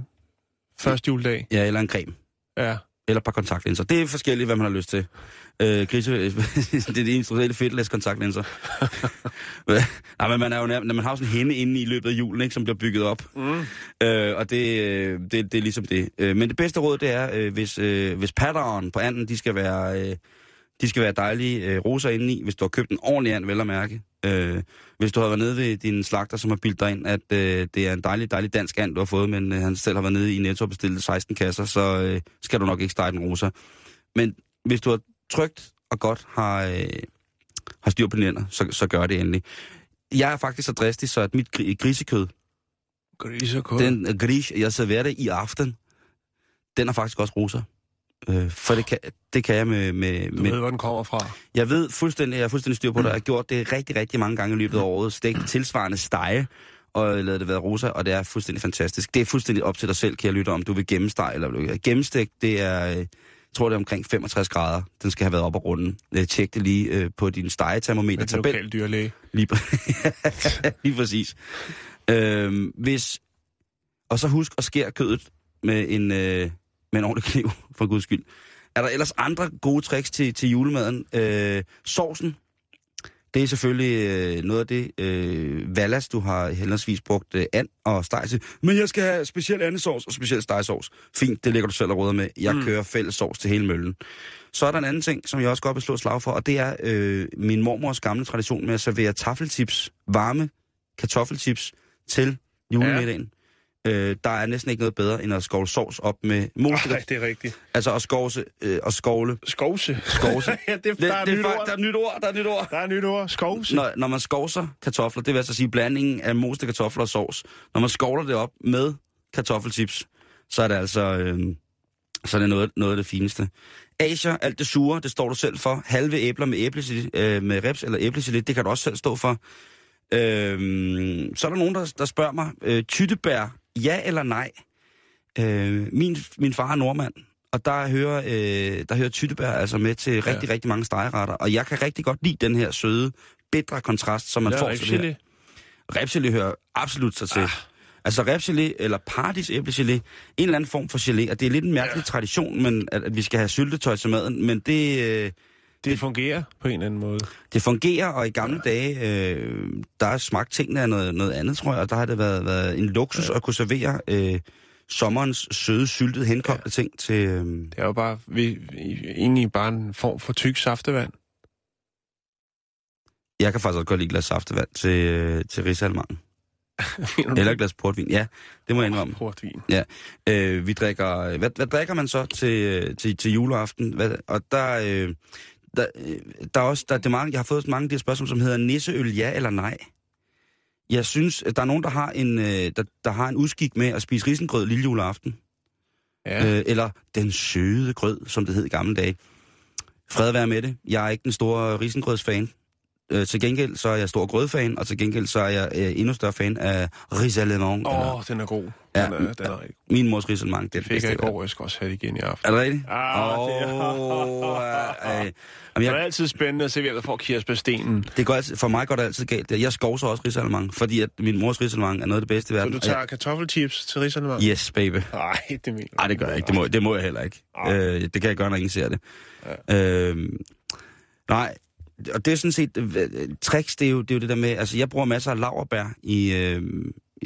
første juledag. Ja, eller en creme. Ja. Eller et par kontaktlinser. Det er forskelligt, hvad man har lyst til. Øh, grise, det er det industrielle fedtlæs kontaktlinser. Nej, men man er jo nær, man har sådan en hende inde i løbet af julen, ikke, som bliver bygget op. Mm. Øh, og det, øh, det, det er ligesom det. Øh, men det bedste råd, det er, øh, hvis, øh, hvis patteren på anden, de skal være, øh, de skal være dejlige øh, roser indeni, hvis du har købt en ordentlig and, vel at mærke. Øh, hvis du har været nede ved din slagter, som har bildt dig ind, at øh, det er en dejlig, dejlig dansk and, du har fået, men øh, han selv har været nede i Netto og bestilt 16 kasser, så øh, skal du nok ikke stege den rosa. Men hvis du har trygt og godt har, øh, har styr på dine hænder, så, så gør det endelig. Jeg er faktisk så dristig, så at mit gri- grisekød, Grisekål. den øh, gris, jeg serverer det i aften, den er faktisk også rosa. Øh, for det kan, det kan jeg med... med, Du med ved, hvor den kommer fra. jeg ved fuldstændig, jeg er fuldstændig styr på det. Jeg har gjort det rigtig, rigtig mange gange i løbet af året. Stegt tilsvarende stege, og lavet det være rosa, og det er fuldstændig fantastisk. Det er fuldstændig op til dig selv, kan jeg lytte om du vil gemmesteg eller vil Gennemstegt, det er, øh, jeg tror det er omkring 65 grader. Den skal have været op og runden. Øh, Tjek det lige øh, på din stegetermometer. Med lokale dyrlæge. Lige, lige præcis. Øhm, hvis, og så husk at skære kødet med en, øh, med en ordentlig kniv, for guds skyld. Er der ellers andre gode tricks til, til julemaden? Øh, sovsen, det er selvfølgelig øh, noget af det øh, vallas, du har henholdsvis brugt øh, and og steg til. Men jeg skal have speciel andesovs og speciel stegsovs. Fint, det lægger du selv og råder med. Jeg mm. kører fælles sovs til hele møllen. Så er der en anden ting, som jeg også godt vil slå slag for, og det er øh, min mormors gamle tradition med at servere taffeltips, varme kartoffeltips til julemiddagen. Ja. Øh, der er næsten ikke noget bedre, end at skovle sovs op med mos. Nej, det er rigtigt. Altså at skovse, øh, og skovle. Skovse. Skovse. ja, det, Det, der er det, et nyt ord. der er nyt ord, der er nyt ord. Der er nyt ord. Skovse. Når, når man skovser kartofler, det vil altså sige blandingen af moste kartofler og sovs. Når man skovler det op med kartoffelchips, så er det altså øh, så er det noget, noget af det fineste. Asia, alt det sure, det står du selv for. Halve æbler med, æblegelé, øh, med reps eller æblegelé, det kan du også selv stå for. Øh, så er der nogen, der, der spørger mig, øh, tyttebær, ja eller nej? Øh, min, min far er nordmand, og der hører, øh, der hører tyttebær altså med til rigtig, ja. rigtig mange stegeretter. Og jeg kan rigtig godt lide den her søde, bitre kontrast, som man Der får til det her. hører absolut sig til. Ah. Altså repgelé eller paradis æblegelé, en eller anden form for gelé, og det er lidt en mærkelig ja. tradition, men at, at vi skal have syltetøj til maden, men det, øh, Det fungerer på en eller anden måde. det fungerer, og i gamle ja. dage, øh, der er smagt tingene af noget, noget andet, tror jeg, og der har det været, været en luksus ja. at kunne servere øh, sommerens søde, syltede, henkogte ja. ting til... Øh, Det er jo bare, vi, egentlig bare en form for tyk saftevand. jeg kan faktisk også godt lide glas saftevand til, øh, til risalmangen. Eller et glas portvin. Ja, det må jeg indrømme. Portvin. Øh, vi drikker, hvad, hvad drikker man så til, til, til juleaften? Hvad, og der, øh, der, øh, der er også, der, det er mange, jeg har fået mange af de her spørgsmål, som hedder nisseøl ja eller nej. Jeg synes, at der er nogen, der har en, øh, der, der har en udskik med at spise risengrød lille juleaften. Ja. Øh, eller den søde grød, som det hed i gamle dage. Fred være med det. Jeg er ikke den store risengrødsfan. Øh, til gengæld så er jeg stor grødfan, og til gengæld så er jeg øh, endnu større fan af Risalemang. Åh, oh, den er god. Ja, Den er, den er rigtig god. Min mors risalemang, det er det Fik jeg i går, jeg skal også have det igen i aften. Er det rigtigt? Ah, det er- ja. Jamen, Det er jeg, altid spændende at se, hvem der får kirsebærstenen. det går altid, for mig går det altid galt. Jeg skovser også risalemang, fordi at min mors risalemang er noget af det bedste i Så verden. du Og tager kartoffelchips til risalemang? jeg, yes, baby. Nej, det mener Nej, det gør jeg ikke. Det må, det må jeg heller ikke. Øh, det kan jeg gøre, når ingen ser det. Ja. Øh, nej, og det er sådan set... Øh, tricks, det er, jo, det er jo det der med... Altså, jeg bruger masser af laverbær i, øh,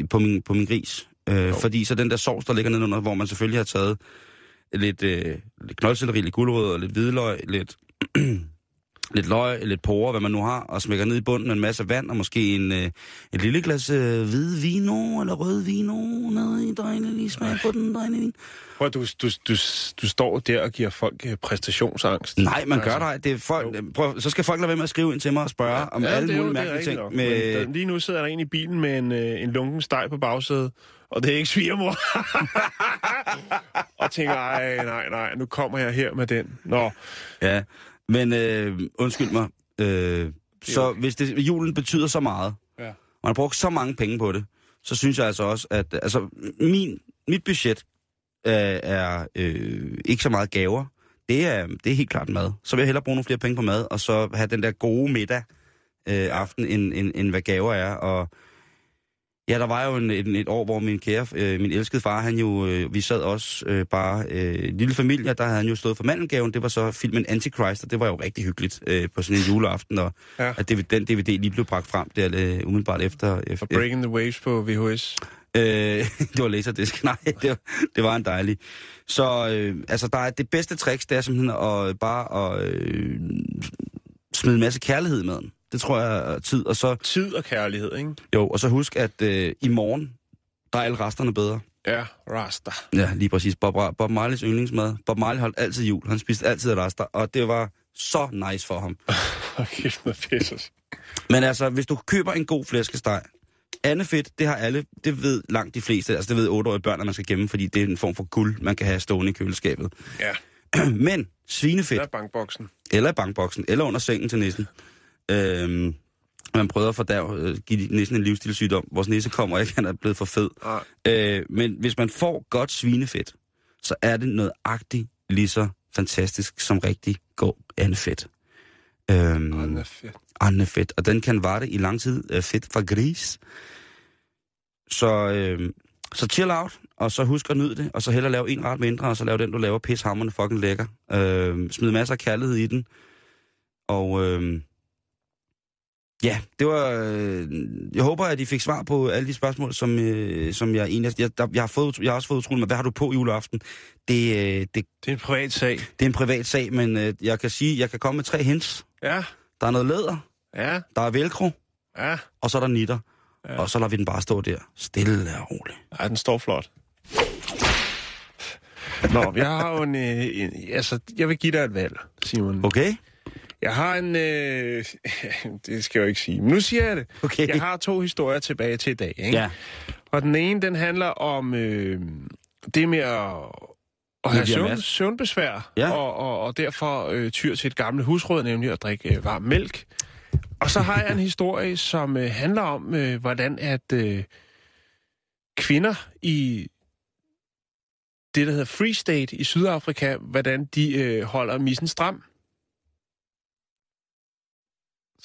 på, min, på min gris. Øh, fordi så den der sovs, der ligger nedenunder, hvor man selvfølgelig har taget lidt, øh, lidt knoldselleri, lidt gulerødder, lidt hvidløg, lidt, lidt løg, lidt porre, hvad man nu har, og smækker ned i bunden med en masse vand, og måske en, øh, et lille glas øh, hvid vino, eller rød vino, nede i dejlig lige smag på den dejlige vin. Prøv, du, du, du, du står der og giver folk øh, præstationsangst. Nej, man gør Altså, dig. Det er folk, prøv, så skal folk lade være med at skrive ind til mig og spørge ja, om ja, alle mulige mærkelige ting. nok. Med, Men der, lige nu sidder der en i bilen med en, øh, en lunken steg på bagsædet, og det er ikke svigermor. og tænker, ej, nej, nej, nu kommer jeg her med den. Nå, ja, men øh, undskyld mig. Øh, så okay. hvis det, julen betyder så meget, Ja. og man har brugt så mange penge på det, så synes jeg altså også, at altså, min, mit budget øh, er øh, ikke så meget gaver. Det er, det er helt klart mad. Så vil jeg hellere bruge nogle flere penge på mad, og så have den der gode middag øh, aften, end, end, end hvad gaver er. Og ja, der var jo en, en, et år, hvor min kære, øh, min elskede far, han jo, øh, vi sad også øh, bare øh, lille familie, der havde han jo stået for mandelgaven. Det var så filmen Antichrist, og det var jo rigtig hyggeligt øh, på sådan en juleaften, og Ja. at det, den DVD lige blev bragt frem der øh, umiddelbart efter. efter og Breaking the Waves på VHS. Øh, det var laserdisk. Nej, det var, det var en dejlig. Så øh, altså, der er det bedste trick, det er simpelthen at bare at øh, smide en masse kærlighed med den. Det tror jeg er tid. Og så, Tid og kærlighed, ikke? jo, og så husk, at øh, i morgen, der er alle resterne bedre. Ja, Rasta. Ja, lige præcis. Bob, Bob Marleys yndlingsmad. Bob Marley holdt altid jul. Han spiste altid rester, og det var så nice for ham. Okay, med pisses. Men altså, hvis du køber en god flæskesteg, andefedt, det har alle, det ved langt de fleste, altså det ved 8-årige børn, at man skal gemme, fordi det er en form for guld, man kan have stående i køleskabet. Ja, Men svinefedt, der er bankboksen. eller i bankboksen, eller under sengen til nissen. Øhm, man prøver at fordærve, øh, give nissen en livsstilssygdom. Vores nisse kommer ikke, han er blevet for fed. Nej. Øh, men hvis man får godt svinefedt, så er det noget agtigt lige så fantastisk som rigtig god andefedt. Øhm, Den er fedt. andefedt, og den kan vare i lang tid. Øh, fedt fra gris. Så, øh, så chill out, og så husk at nyde det, og så hellere lave en ret mindre, og så lave den, du laver pishammerende fucking lækker. Øh, smid masser af kærlighed i den. Og øh, ja, det var... Øh, jeg håber, at I fik svar på alle de spørgsmål, som, øh, som jeg egentlig... Jeg, der, jeg, har fået, jeg har også fået utroligt med, hvad har du på juleaften? Det, øh, det, Det er en privat sag. det er en privat sag, men øh, jeg kan sige, jeg kan komme med tre hints. Ja, Der er noget læder, ja, der er velcro, ja. og så er der nitter. Ja. Ja. Og så lader vi den bare stå der, stille og roligt. Ej, den står flot. Nå, jeg har jo en, øh, en... Altså, jeg vil give dig et valg, Simon. Okay? Jeg har en... Øh, det skal jeg jo ikke sige, men nu siger jeg det. Okay. Jeg har to historier tilbage til i dag, ikke? Ja. Og den ene, den handler om øh, det med at, at have søvn, søvnbesvær, Ja. og, og, og derfor øh, tyr til et gammelt husråd, nemlig at drikke øh, varm mælk. Og så har jeg en historie, som øh, handler om, øh, hvordan at øh, kvinder i det, der hedder Free State i Sydafrika, hvordan de øh, holder missen stram.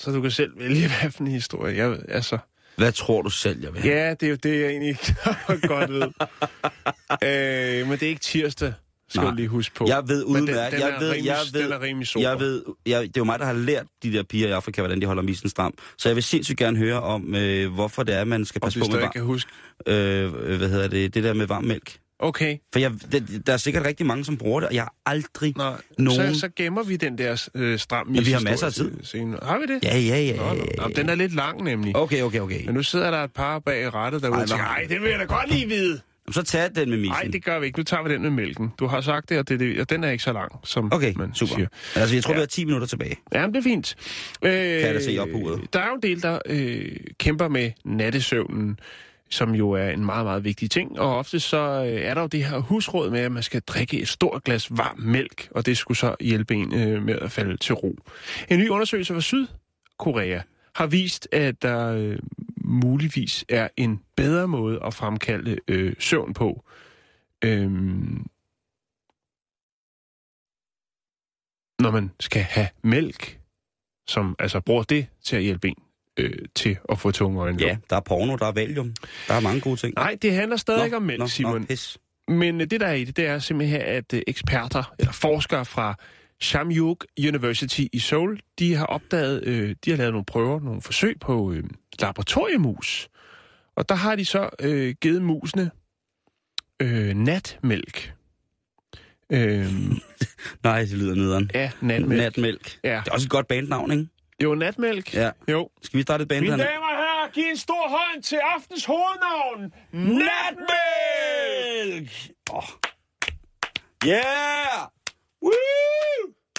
Så du kan selv vælge, hvad for en historie. Jeg, altså, Hvad tror du selv, jeg vil? Ja, det er jo det, jeg egentlig ikke godt ved. øh, men det er ikke tirsdag, skal Nej. du lige huske på. Jeg ved den, udmærket. den, Jeg ved, rimelig, jeg ved, den er rimelig sober. jeg ved, jeg, det er jo mig, der har lært de der piger i Afrika, hvordan de holder misen stram. Så jeg vil sindssygt gerne høre om, øh, hvorfor det er, man skal Og passe på med ikke kan huske. varm, øh, hvad hedder det, det der med varm mælk. Okay, For jeg, det, der er sikkert rigtig mange, som bruger det, og jeg har aldrig nej. nogen... Så, så gemmer vi den der øh, stram Men vi har masser af tid. Senere. Har vi det? Ja, ja, ja. Nå, nå. Nå, den er lidt lang nemlig. Okay, okay, okay. Men nu sidder der et par bag rettet derude Ej, og tænker, nå. ej, den vil jeg da godt lige vide. Jamen, Så tag den med misen. Nej, det gør vi ikke. Nu tager vi den med mælken. Du har sagt det, og, det, det, og den er ikke så lang, som Okay, man super. siger. Altså, jeg tror, Ja. vi har 10 minutter tilbage. Ja, men det er fint. Øh, kan jeg da se op på uret. Der er jo en del, der øh, kæmper med nattesøvnen, som jo er en meget, meget vigtig ting. Og ofte så øh, er der jo det her husråd med, at man skal drikke et stort glas varm mælk, og det skulle så hjælpe en øh, med at falde til ro. En ny undersøgelse fra Sydkorea har vist, at der øh, muligvis er en bedre måde at fremkalde øh, søvn på. Øhm, når man skal have mælk, som altså bruger det til at hjælpe en øh, til at få tunge øjne. Ja, der er porno, der er valium. Der er mange gode ting. Nej, det handler stadig ikke om mælk, nå, Simon. Nå, pis. Men øh, det, der er i det, det er simpelthen, at øh, eksperter eller forskere fra Shamyuk University i Seoul, de har opdaget, øh, de har lavet nogle prøver, nogle forsøg på øh, laboratoriemus. Og der har de så øh, givet musene øh, natmælk. Øh, Nej, det lyder nederen. ja, natmælk. Natmælk. Ja. Det er også et godt bandnavn, ikke? Jo, natmælk. Ja. Jo. Skal vi starte et band Mine damer og herrer, giv en stor hånd til aftens hovednavn. Natmælk! Oh. Yeah! Woo!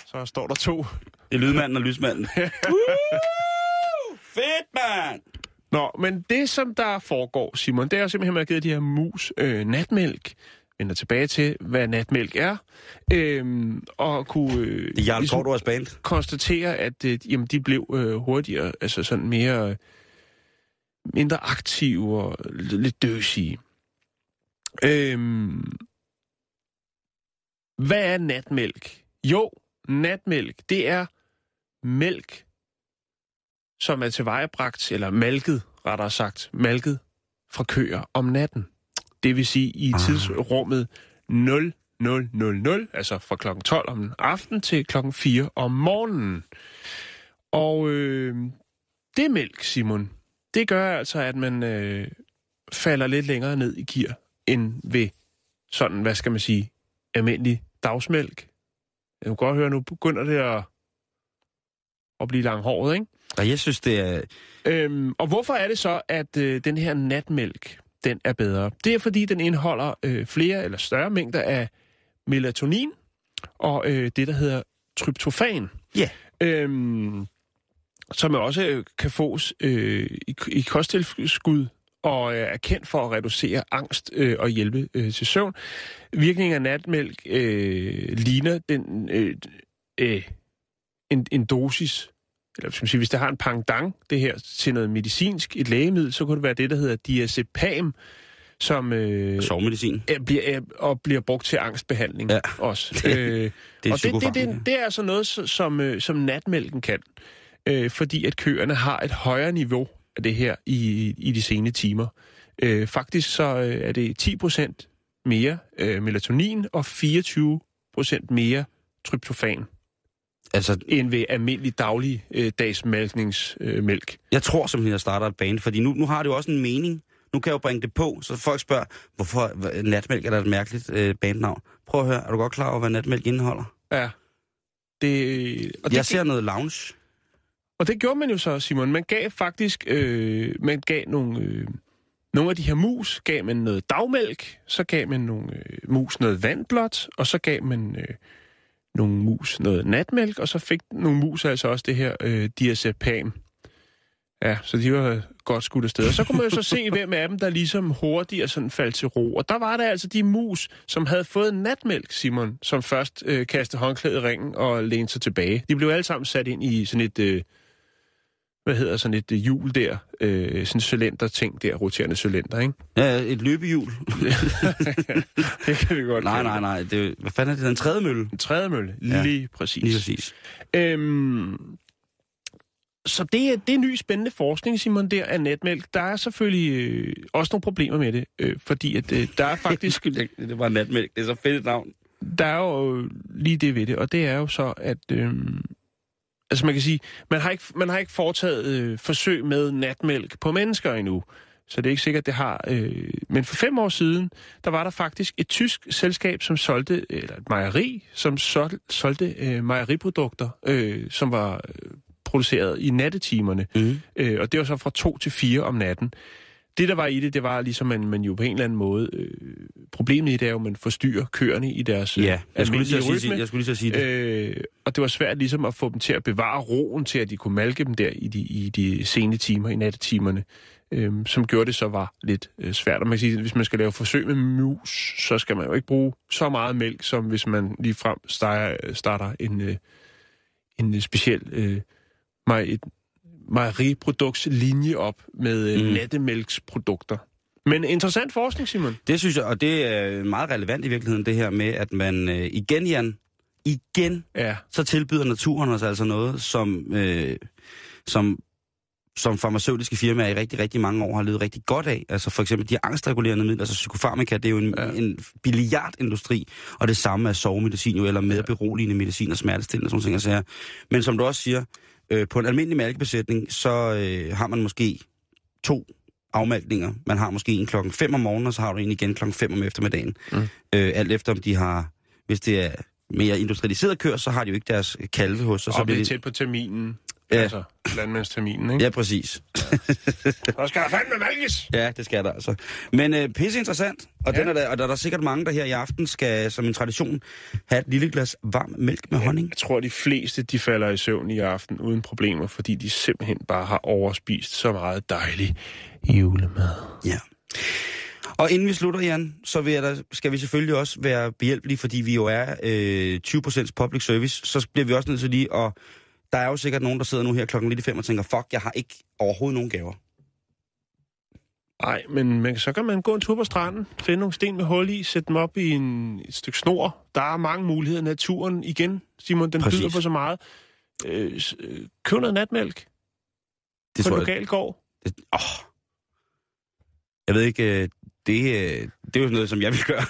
Så står der to. Det er lydmanden og lysmanden. Woo! Fedt, mand! Nå, men det, som der foregår, Simon, det er jo simpelthen, at man har givet de her mus øh, natmælk. Vender tilbage til, hvad natmælk er. Øhm, og kunne øh, Det Jarl ligesom... Band. konstatere, at øh, jamen, de blev øh, hurtigere, altså sådan mere øh, mindre aktive og lidt døsige. Øhm, hvad er natmælk? Jo, natmælk, det er mælk, som er tilvejebragt, eller malket, rettere sagt, malket fra køer om natten. Det vil sige i Ah. tidsrummet 0000, altså fra klokken 12 om aftenen til klokken 4 om morgenen. Og øh, det mælk, Simon, det gør altså, at man øh, falder lidt længere ned i gear, end ved sådan, hvad skal man sige, almindelig dagsmælk. Jeg kan godt høre, nu begynder det at, at blive langhåret, ikke? Og jeg synes, det er... Øhm, og hvorfor er det så, at øh, den her natmælk, den er bedre? Det er, fordi den indeholder øh, flere eller større mængder af melatonin og øh, det, der hedder tryptofan. Ja. Øhm, som også øh, kan fås øh, i, i kosttilskud og øh, er kendt for at reducere angst øh, og hjælpe øh, til søvn. Virkningen af natmælk øh, ligner den, øh, øh, en, en dosis eller skal man sige, hvis det har en pangdang, det her, til noget medicinsk, et lægemiddel, så kunne det være det, der hedder diazepam, som øh, Sovemedicin. er, bliver, er, og bliver brugt til angstbehandling Ja. også. Det- øh, Det er og det, det, det, det er altså noget, som, øh, som natmælken kan, øh, fordi at køerne har et højere niveau af det her i, i de sene timer. Øh, faktisk så øh, er det 10% mere øh, melatonin og 24% mere tryptofan Altså, end ved almindelig daglig øh, dags. Øh, mælk. jeg tror simpelthen, jeg starter et band, fordi nu, nu har det jo også en mening. Nu kan jeg jo bringe det på, så folk spørger, hvorfor natmælk er da et mærkeligt øh, bandnavn. Prøv at høre, er du godt klar over, hvad natmælk indeholder? ja. Det, og, det, Jeg ser noget lounge. og det gjorde man jo så, Simon. Man gav faktisk øh, man gav nogle, øh, nogle af de her mus, gav man noget dagmælk, så gav man nogle øh, mus noget vandblåt, og så gav man øh, nogle mus noget natmælk, og så fik nogle mus altså også det her øh, diazepam. Ja, så de var godt skudt afsted. Og så kunne man jo så se, hvem af dem, der ligesom hurtigere sådan faldt til ro. Og der var der altså de mus, som havde fået natmælk, Simon, som først øh, kastede håndklædet i ringen og lænede sig tilbage. De blev alle sammen sat ind i sådan et, øh, hvad hedder sådan et øh, hjul der, øh, sådan en cylinder-ting der, roterende cylinder, ikke? Ja, et løbehjul. Det kan vi godt nej, nej, nej. Det, hvad fanden er det? Den tredje mølle? En trædemølle, Ja, lige præcis. Lige præcis. Øhm, så det er, det er ny spændende forskning, Simon, der af netmælk. Der er selvfølgelig øh, også nogle problemer med det, øh, fordi at, øh, der er faktisk det, var natmælk. Det er så fedt et navn. der er jo lige det ved det, og det er jo så, at øh, altså man kan sige, man har ikke, man har ikke foretaget øh, forsøg med natmælk på mennesker endnu. Så det er ikke sikkert, det har. Øh, men for fem år siden, der var der faktisk et tysk selskab, som solgte, eller et mejeri, som sol, solgte øh, mejeriprodukter, øh, som var øh, produceret i nattetimerne. Mm. Øh, og det var så fra 2 til 4 om natten. Det, der var i det, det var ligesom, man, man jo på en eller anden måde... Øh, problemet i det er jo, at man forstyrrer køerne i deres øh, Ja, jeg skulle, lige at almindelige sige, rytme. jeg skulle lige at sige det. Øh, og det var svært ligesom at få dem til at bevare roen til, at de kunne malke dem der i de, i de sene timer, i nattetimerne, øh, som gjorde det så var lidt øh, svært. Og man kan sige, at hvis man skal lave forsøg med mus, så skal man jo ikke bruge så meget mælk, som hvis man lige frem starter, starter en, øh, en øh, speciel øh, maj, et mejeriproduktslinje op med mm. Mm. nattemælksprodukter. Men interessant forskning, Simon. Det synes jeg, og det er meget relevant i virkeligheden, det her med, at man øh, igen, Jan, igen, Ja, så tilbyder naturen os altså noget, som, øh, som, som farmaceutiske firmaer i rigtig, rigtig mange år har levet rigtig godt af. Altså for eksempel de angstregulerende midler, altså psykofarmaka, det er jo en, Ja. en billiardindustri, og det samme er sovemedicin jo, eller mere beroligende medicin og smertestillende og sådan ting. Altså, men som du også siger, øh, på en almindelig mælkebesætning, så øh, har man måske to afmalkninger. Man har måske en klokken 5 om morgenen, og så har du en igen klokken 5 om eftermiddagen. Mm. Øh, alt efter om de har, hvis det er mere industrialiseret kør, så har de jo ikke deres kalve hos sig. og Så bliver er det, tæt på terminen. Ja. Altså, landmandsterminen, ikke? ja, præcis. Så skal der fandme malkes! Ja, det skal der altså. Men øh, pisse interessant, og, Ja. ja. den er der, og der er der sikkert mange, der her i aften skal, som en tradition, have et lille glas varm mælk med honning. Jeg tror, de fleste de falder i søvn i aften uden problemer, fordi de simpelthen bare har overspist så meget dejlig julemad. Ja. Og inden vi slutter, Jan, så vil jeg da, skal vi selvfølgelig også være behjælpelige, fordi vi jo er øh, 20% public service. Så bliver vi også nødt til lige at... Der er jo sikkert nogen, der sidder nu her klokken lidt i fem og tænker, fuck, jeg har ikke overhovedet nogen gaver. Nej, men, men så kan man gå en tur på stranden, finde nogle sten med hul i, sætte dem op i en, et stykke snor. Der er mange muligheder. Naturen igen, Simon, den Præcis. byder på så meget. Øh, øh, køb noget natmælk Det på tror en jeg, lokal gård. det, åh. jeg ved ikke, øh, det, øh, det er jo noget, som jeg vil gøre.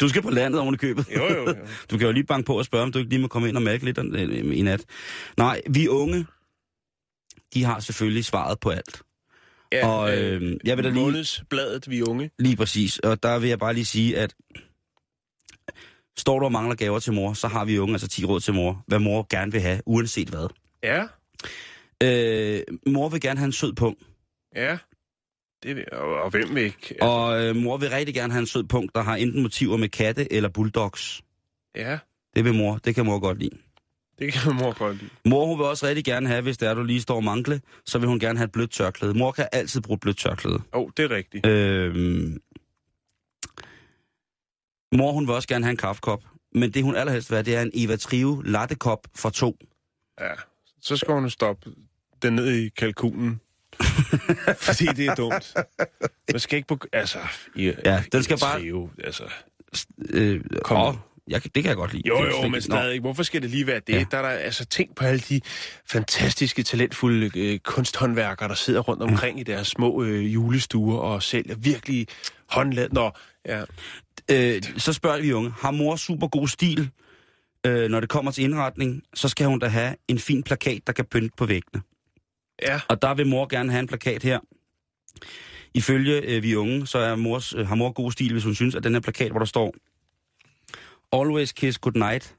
Du skal på landet oven i købet. Jo, jo, jo. Du kan jo lige banke på og spørge, om du ikke lige må komme ind og mærke lidt øh, i nat. Nej, vi unge, de har selvfølgelig svaret på alt. Ja, Og, øh, jeg vil da lige- Månedsbladet, vi unge. Lige præcis. Og der vil jeg bare lige sige, at står du og mangler gaver til mor, så har vi unge altså 10 råd til mor. Hvad mor gerne vil have, uanset hvad. Ja, Øh, mor vil gerne have en sød punkt. ja. Det, vil- og, og hvem vil ikke? Altså, Og øh, mor vil rigtig gerne have en sød punkt, der har enten motiver med katte eller bulldogs. ja, Det vil mor. Det kan mor godt lide. det kan mor godt lide. Mor, hun vil også rigtig gerne have, hvis det er, du lige står og mankle, så vil hun gerne have et blødt tørklæde. Mor kan altid bruge et blødt tørklæde. Åh, oh, det er rigtigt. Øhm, mor, hun vil også gerne have en kaffekop. Men det, hun allerhelst vil have, det er en Eva Trio lattekop for to. Ja, så skal hun stoppe den ned i kalkunen. Fordi det er dumt. Man skal ikke på... Altså... I, Ja, den skal bare- Trio, altså. Øh, Kom. åh, jeg, det kan jeg godt lide. Jo, jo, men Nå. stadig. Hvorfor skal det lige være det? Ja. Der er der altså tænk på alle de fantastiske, talentfulde øh, kunsthåndværkere, der sidder rundt omkring i deres små øh, julestuer og sælger virkelig håndlaget. Nå, ja. Øh, så spørger vi unge, har mor super god stil, øh, når det kommer til indretning, så skal hun da have en fin plakat, der kan pynte på væggene. Ja, Og der vil mor gerne have en plakat her. Ifølge øh, vi unge, så er mors, øh, har mor god stil, hvis hun synes, at den her plakat, hvor der står Always kiss goodnight,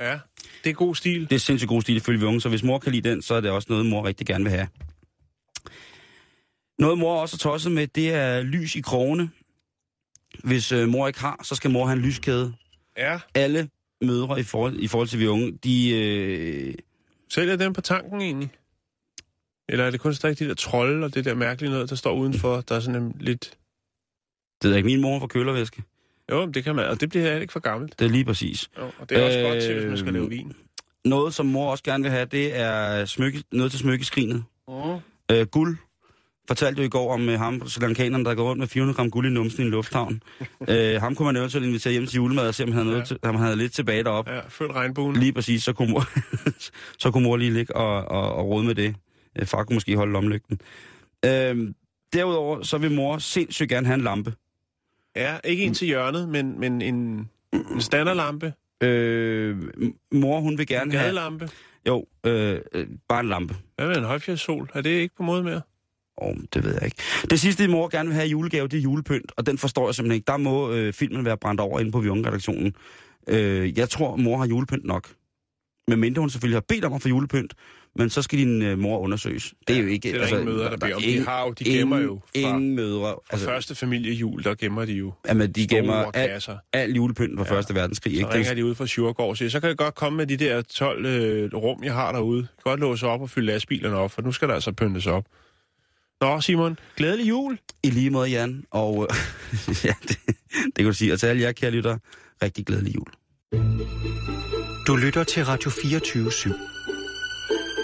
ja. Det er god stil. det er sindssygt god stil ifølge vi unge, så hvis mor kan lide den, så er det også noget, mor rigtig gerne vil have. Noget mor også er tosset med, det er lys i krogene. Hvis øh, mor ikke har, så skal mor have en lyskæde. Ja. Alle mødre i forhold, i forhold til vi unge, de... Øh, Sælger den på tanken egentlig? Eller er det kun stadig de der trolde og det der mærkelige noget, der står udenfor? Der er sådan en lidt... det er ikke min mor for kølervæske. Jo, det kan man, og det bliver heller ikke for gammelt. Det er lige præcis. Jo, og det er også Øh, godt til, hvis man skal lave vin. Noget, som mor også gerne vil have, det er smykke, noget til smykkeskrinet. Mm. Øh, guld. Fortalte jo i går om uh, ham, Sri Lankaneren, der går rundt med 400 gram guld i numsen i en lufthavn. øh, ham kunne man eventuelt invitere hjem til julemad og se, om han havde, noget Ja. til, om han havde lidt tilbage deroppe. Ja, følg regnbuen. Lige præcis, så kunne mor, så kunne mor lige ligge og, og, og rode med det. Øh, far kunne måske holde lomlygten. Øh, derudover, så vil mor sindssygt gerne have en lampe. Ja, ikke en til hjørnet, men, men en, en standardlampe. Øh, mor, hun vil En gerne have... gadelampe. Jo, øh, øh, bare en lampe. Hvad med en højfjerdssol? Er det ikke på måde mere? Åh, oh, det ved jeg ikke. Det sidste, mor gerne vil have i julegave, det er julepynt, og den forstår jeg simpelthen ikke. Der må øh, filmen være brændt over inde på Vion-redaktionen. Øh, jeg tror, mor har julepynt nok. Men mindre hun selvfølgelig har bedt om at få julepynt, men så skal din øh, mor undersøges. Det er Ja, jo ikke... det er der ingen mødre, der beder om. De har jo- de gemmer jo fra- Ingen mødre. Fra altså, første familiejul, der gemmer de jo jamen, de store gemmer al, kasser. al julepynt fra Ja. Første Verdenskrig. Så Ikke? ringer de ud fra Sjurgård og siger, så kan jeg godt komme med de der 12 øh, rum, jeg har derude. Godt låse op og fylde lastbilerne op, for nu skal der altså pyntes op. Nå, Simon, glædelig jul. I lige måde, Jan. Og øh, ja, det, det kan du sige. Og til alle jer, kære lytter, rigtig glædelig jul. Du lytter til Radio 24 /7.